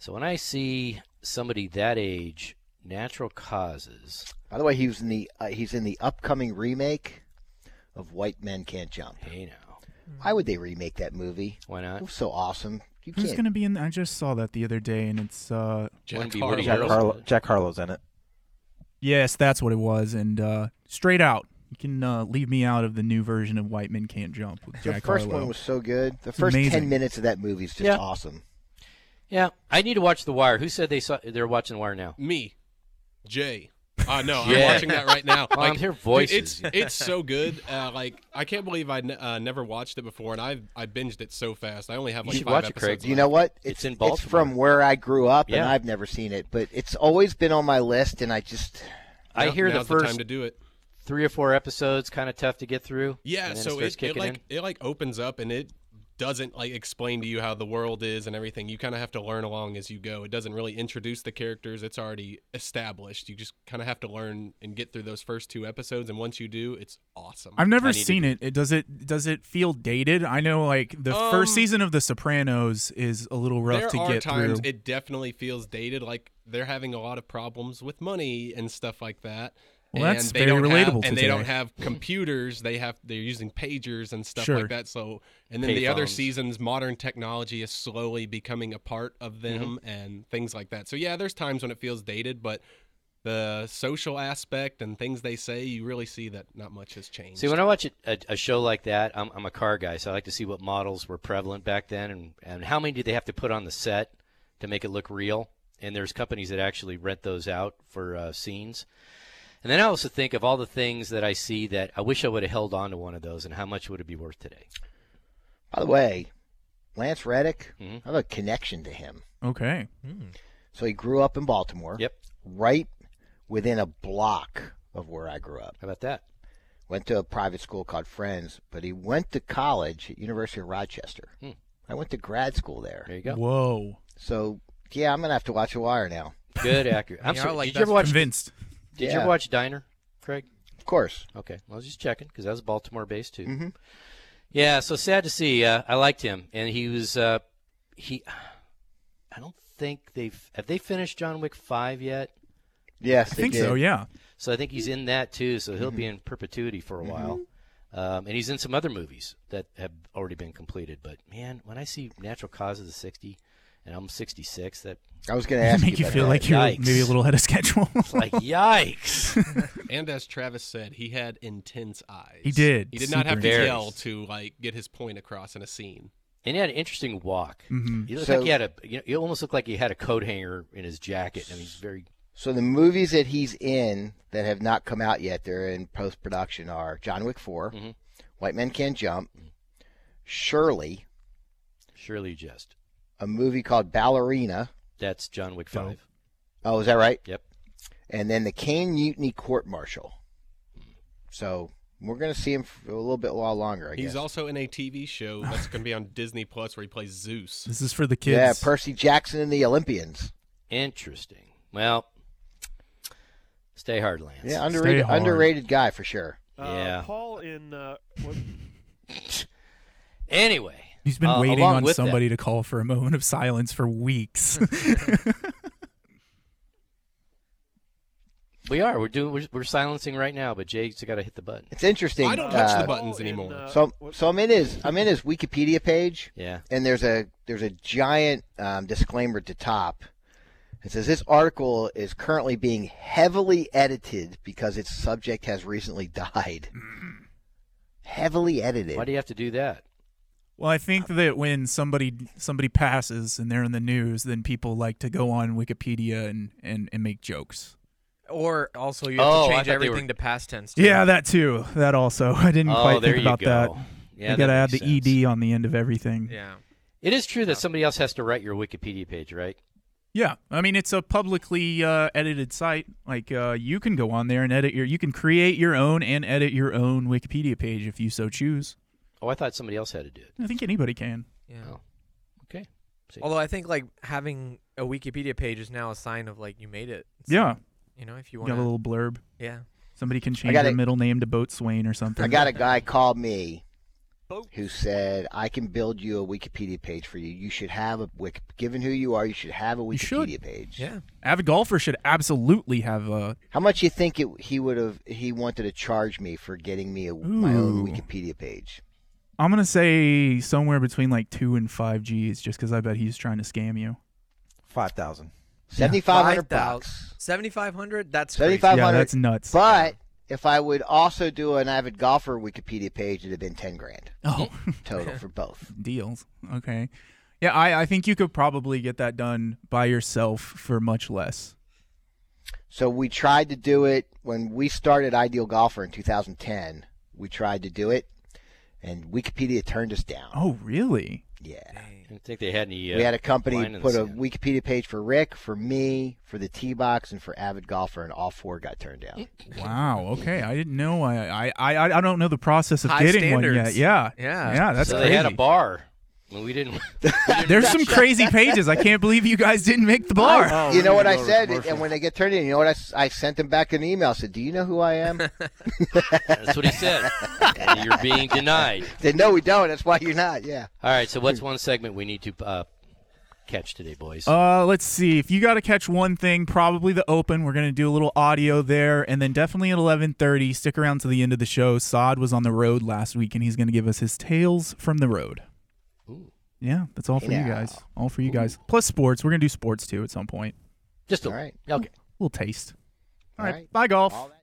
So when I see somebody that age, natural causes, By the way, he was in the uh, he's in the upcoming remake of White Men Can't Jump. hey now, Why would they remake that movie? why It not? was so awesome. You Who's can't. going to be in? I just saw that the other day, and it's uh, Jack Wouldn't Harlow. Jack, Harrelson. Harlow, Jack Harlow's in it. Yes, that's what it was. And uh, straight out, you can uh, leave me out of the new version of White Men Can't Jump with Jack the first Harlow. one was so good. The It's first ten minutes of that movie is just Yeah. awesome. Yeah, I need to watch The Wire. Who said they saw? They're watching The Wire now. Me, Jay, Uh, no, Yeah. I'm watching that right now. Well, I'm Like, hearing dude, voices. it's it's so good. Uh, like I can't believe I n- uh, never watched it before, and I I binged it so fast. I only have You like should five watch it, episodes. Craig. Do you know what? It's in It's Baltimore. from where I grew up, and Yeah. I've never seen it, but it's always been on my list, and I just I Now- hear the now's first time to do it. three or four episodes kind of tough to get through. Yeah, and then so it starts it, it kicking like in. it like opens up and it doesn't like explain to you how the world is and everything. You kind of have to learn along as you go. It doesn't really introduce the characters. It's already established. You just kind of have to learn and get through those first two episodes and once you do, it's awesome. I've never I to seen it. it. Does it does it feel dated? I know like the first Um, season of The Sopranos is a little rough there to are get times through. it definitely feels dated like they're having a lot of problems with money and stuff like that. Well, and that's they very don't have, relatable and to they don't have computers. They have they're using pagers and stuff Sure. like that. So and then the other seasons, modern technology is slowly becoming a part of them Mm-hmm. and things like that. So yeah, there's times when it feels dated, but the social aspect and things they say, you really see that not much has changed. See, when I watch a, a, a show like that, I'm, I'm a car guy, so I like to see what models were prevalent back then and, and how many did they have to put on the set to make it look real. And there's companies that actually rent those out for uh, scenes. And then I also think of all the things that I see that I wish I would have held on to one of those and how much would it be worth today? By the way, Lance Reddick, Mhm. I have a connection to him. okay. So he grew up in Baltimore. Yep. Right within a block of where I grew up. How about that? Went to a private school called Friends, but he went to college at University of Rochester. Hmm. I went to grad school there. There you go. Whoa. So yeah, I'm gonna have to watch The Wire now. Good, accurate. I'm Yeah, sorry. like did you ever that. watch? Convinced. Did you Yeah. ever watch Diner, Craig? Of course. Okay, well, I was just checking because that was Baltimore based too. Mhm. Yeah, so sad to see. Uh, I liked him, and he was uh, he. I don't think they've have they finished John Wick five yet. Yes, I they think did. so, yeah. So I think he's in that too. So Mm-hmm. he'll be in perpetuity for a while. Um, and he's in some other movies that have already been completed. But man, when I see Natural Causes of the sixty, and I'm sixty six, that I was gonna ask Make you about feel that. like you're Yikes. maybe a little ahead of schedule. it's like yikes. and as Travis said, he had intense eyes. He did. He did not have to intense. yell to like get his point across in a scene. and he had an interesting walk. hmm He looked So- like he had a. You know, he almost looked like he had a coat hanger in his jacket. I mean, he's very. So the movies that he's in that have not come out yet, they're in post production, are John Wick 4 Mhm. White Men Can't Jump, Shirley, Shirley just. A movie called Ballerina. That's John Wick Dope. five. Oh, is that right? Yep. And then the Caine Mutiny Court Martial. So we're gonna see him for a little bit while longer. I He's guess. also in a TV show that's going to be on Disney Plus where he plays Zeus. This is for the kids. yeah, Percy Jackson and the Olympians. Interesting. Well, stay hard, Lance. Yeah, underrated, hard. underrated guy for sure. Yeah. Paul in uh, what, Anyway, He's been uh, waiting on with somebody to call for a moment of silence for weeks. we are. We're doing. We're, we're silencing right now, but Jake's got to hit the button. It's interesting. I don't touch uh, the buttons Paul in, anymore. uh, So, so I'm in his I'm in his Wikipedia page, Yeah. and there's a there's a giant um, disclaimer at the top. It says this article is currently being heavily edited because its subject has recently died. heavily edited. Why do you have to do that? Well, I think that when somebody somebody passes and they're in the news, then people like to go on Wikipedia and, and, and make jokes. Or also you have Oh, to change everything were- to past tense. Too. Yeah, that too. That also. I didn't oh, quite there think you about go. that. Yeah, you gotta add the sense. ed on the end of everything. Yeah. It is true that somebody else has to write your Wikipedia page, right? Yeah, I mean it's a publicly uh, edited site. Like uh, you can go on there and edit your. You can create your own and edit your own Wikipedia page if you so choose. Oh, I thought somebody else had to do it. I think anybody can. Yeah. Oh. Okay. See. Although I think like having a Wikipedia page is now a sign of like you made it. It's Yeah, you know, if you you want got a little blurb. Yeah. Somebody can change got their middle name to Boatswain or something. I got a guy called me who said, "I can build you a Wikipedia page for you. You should have a Wiki. Given who you are, you should have a You should. Wikipedia page. Yeah. Avid golfer should absolutely have a. How much you think it, he would have? He wanted to charge me for getting me a, my own Wikipedia page. I'm gonna say somewhere between like two and five G's, just because I bet he's trying to scam you. Five thousand. Seventy five hundred bucks. 7,500? That's Seventy crazy. five yeah, that's nuts. But if I would also do an avid golfer Wikipedia page, it'd have been ten grand oh, total for both. deals. Okay. Yeah, I, I think you could probably get that done by yourself for much less. So we tried to do it when we started Ideal Golfer in 2010. We tried to do it, and Wikipedia turned us down. Oh, really? Yeah. I didn't think they had any. Uh, we had a company wine in the put a sand. Wikipedia page for Rick, for me, for the TeeBox, and for Avid Golfer, and all four got turned down. Wow. Okay, I didn't know. I I I, I don't know the process of High getting one yet. Yeah. Yeah. Yeah. That's so crazy. they had a bar. Well, we didn't. There's some crazy pages. I can't believe you guys didn't make the bar. Oh, you know what I said, and when they get turned in, you know what I sent them back an email. I Said, "Do you know who I am?" That's what he said. and you're being denied. Said, "No, we don't. That's why you're not." Yeah. All right. So what's one segment we need to uh, catch today, boys? Uh, let's see. If you got to catch one thing, probably the Open. We're gonna do a little audio there, and then definitely at 11:30. Stick around to the end of the show. Sod was on the road last week, and he's gonna give us his tales from the road. Ooh. Yeah, that's all for you guys. All for you guys. Plus sports. We're gonna do sports too at some point. Just a All right. okay. little taste. All All right. right. Bye, golf. All that-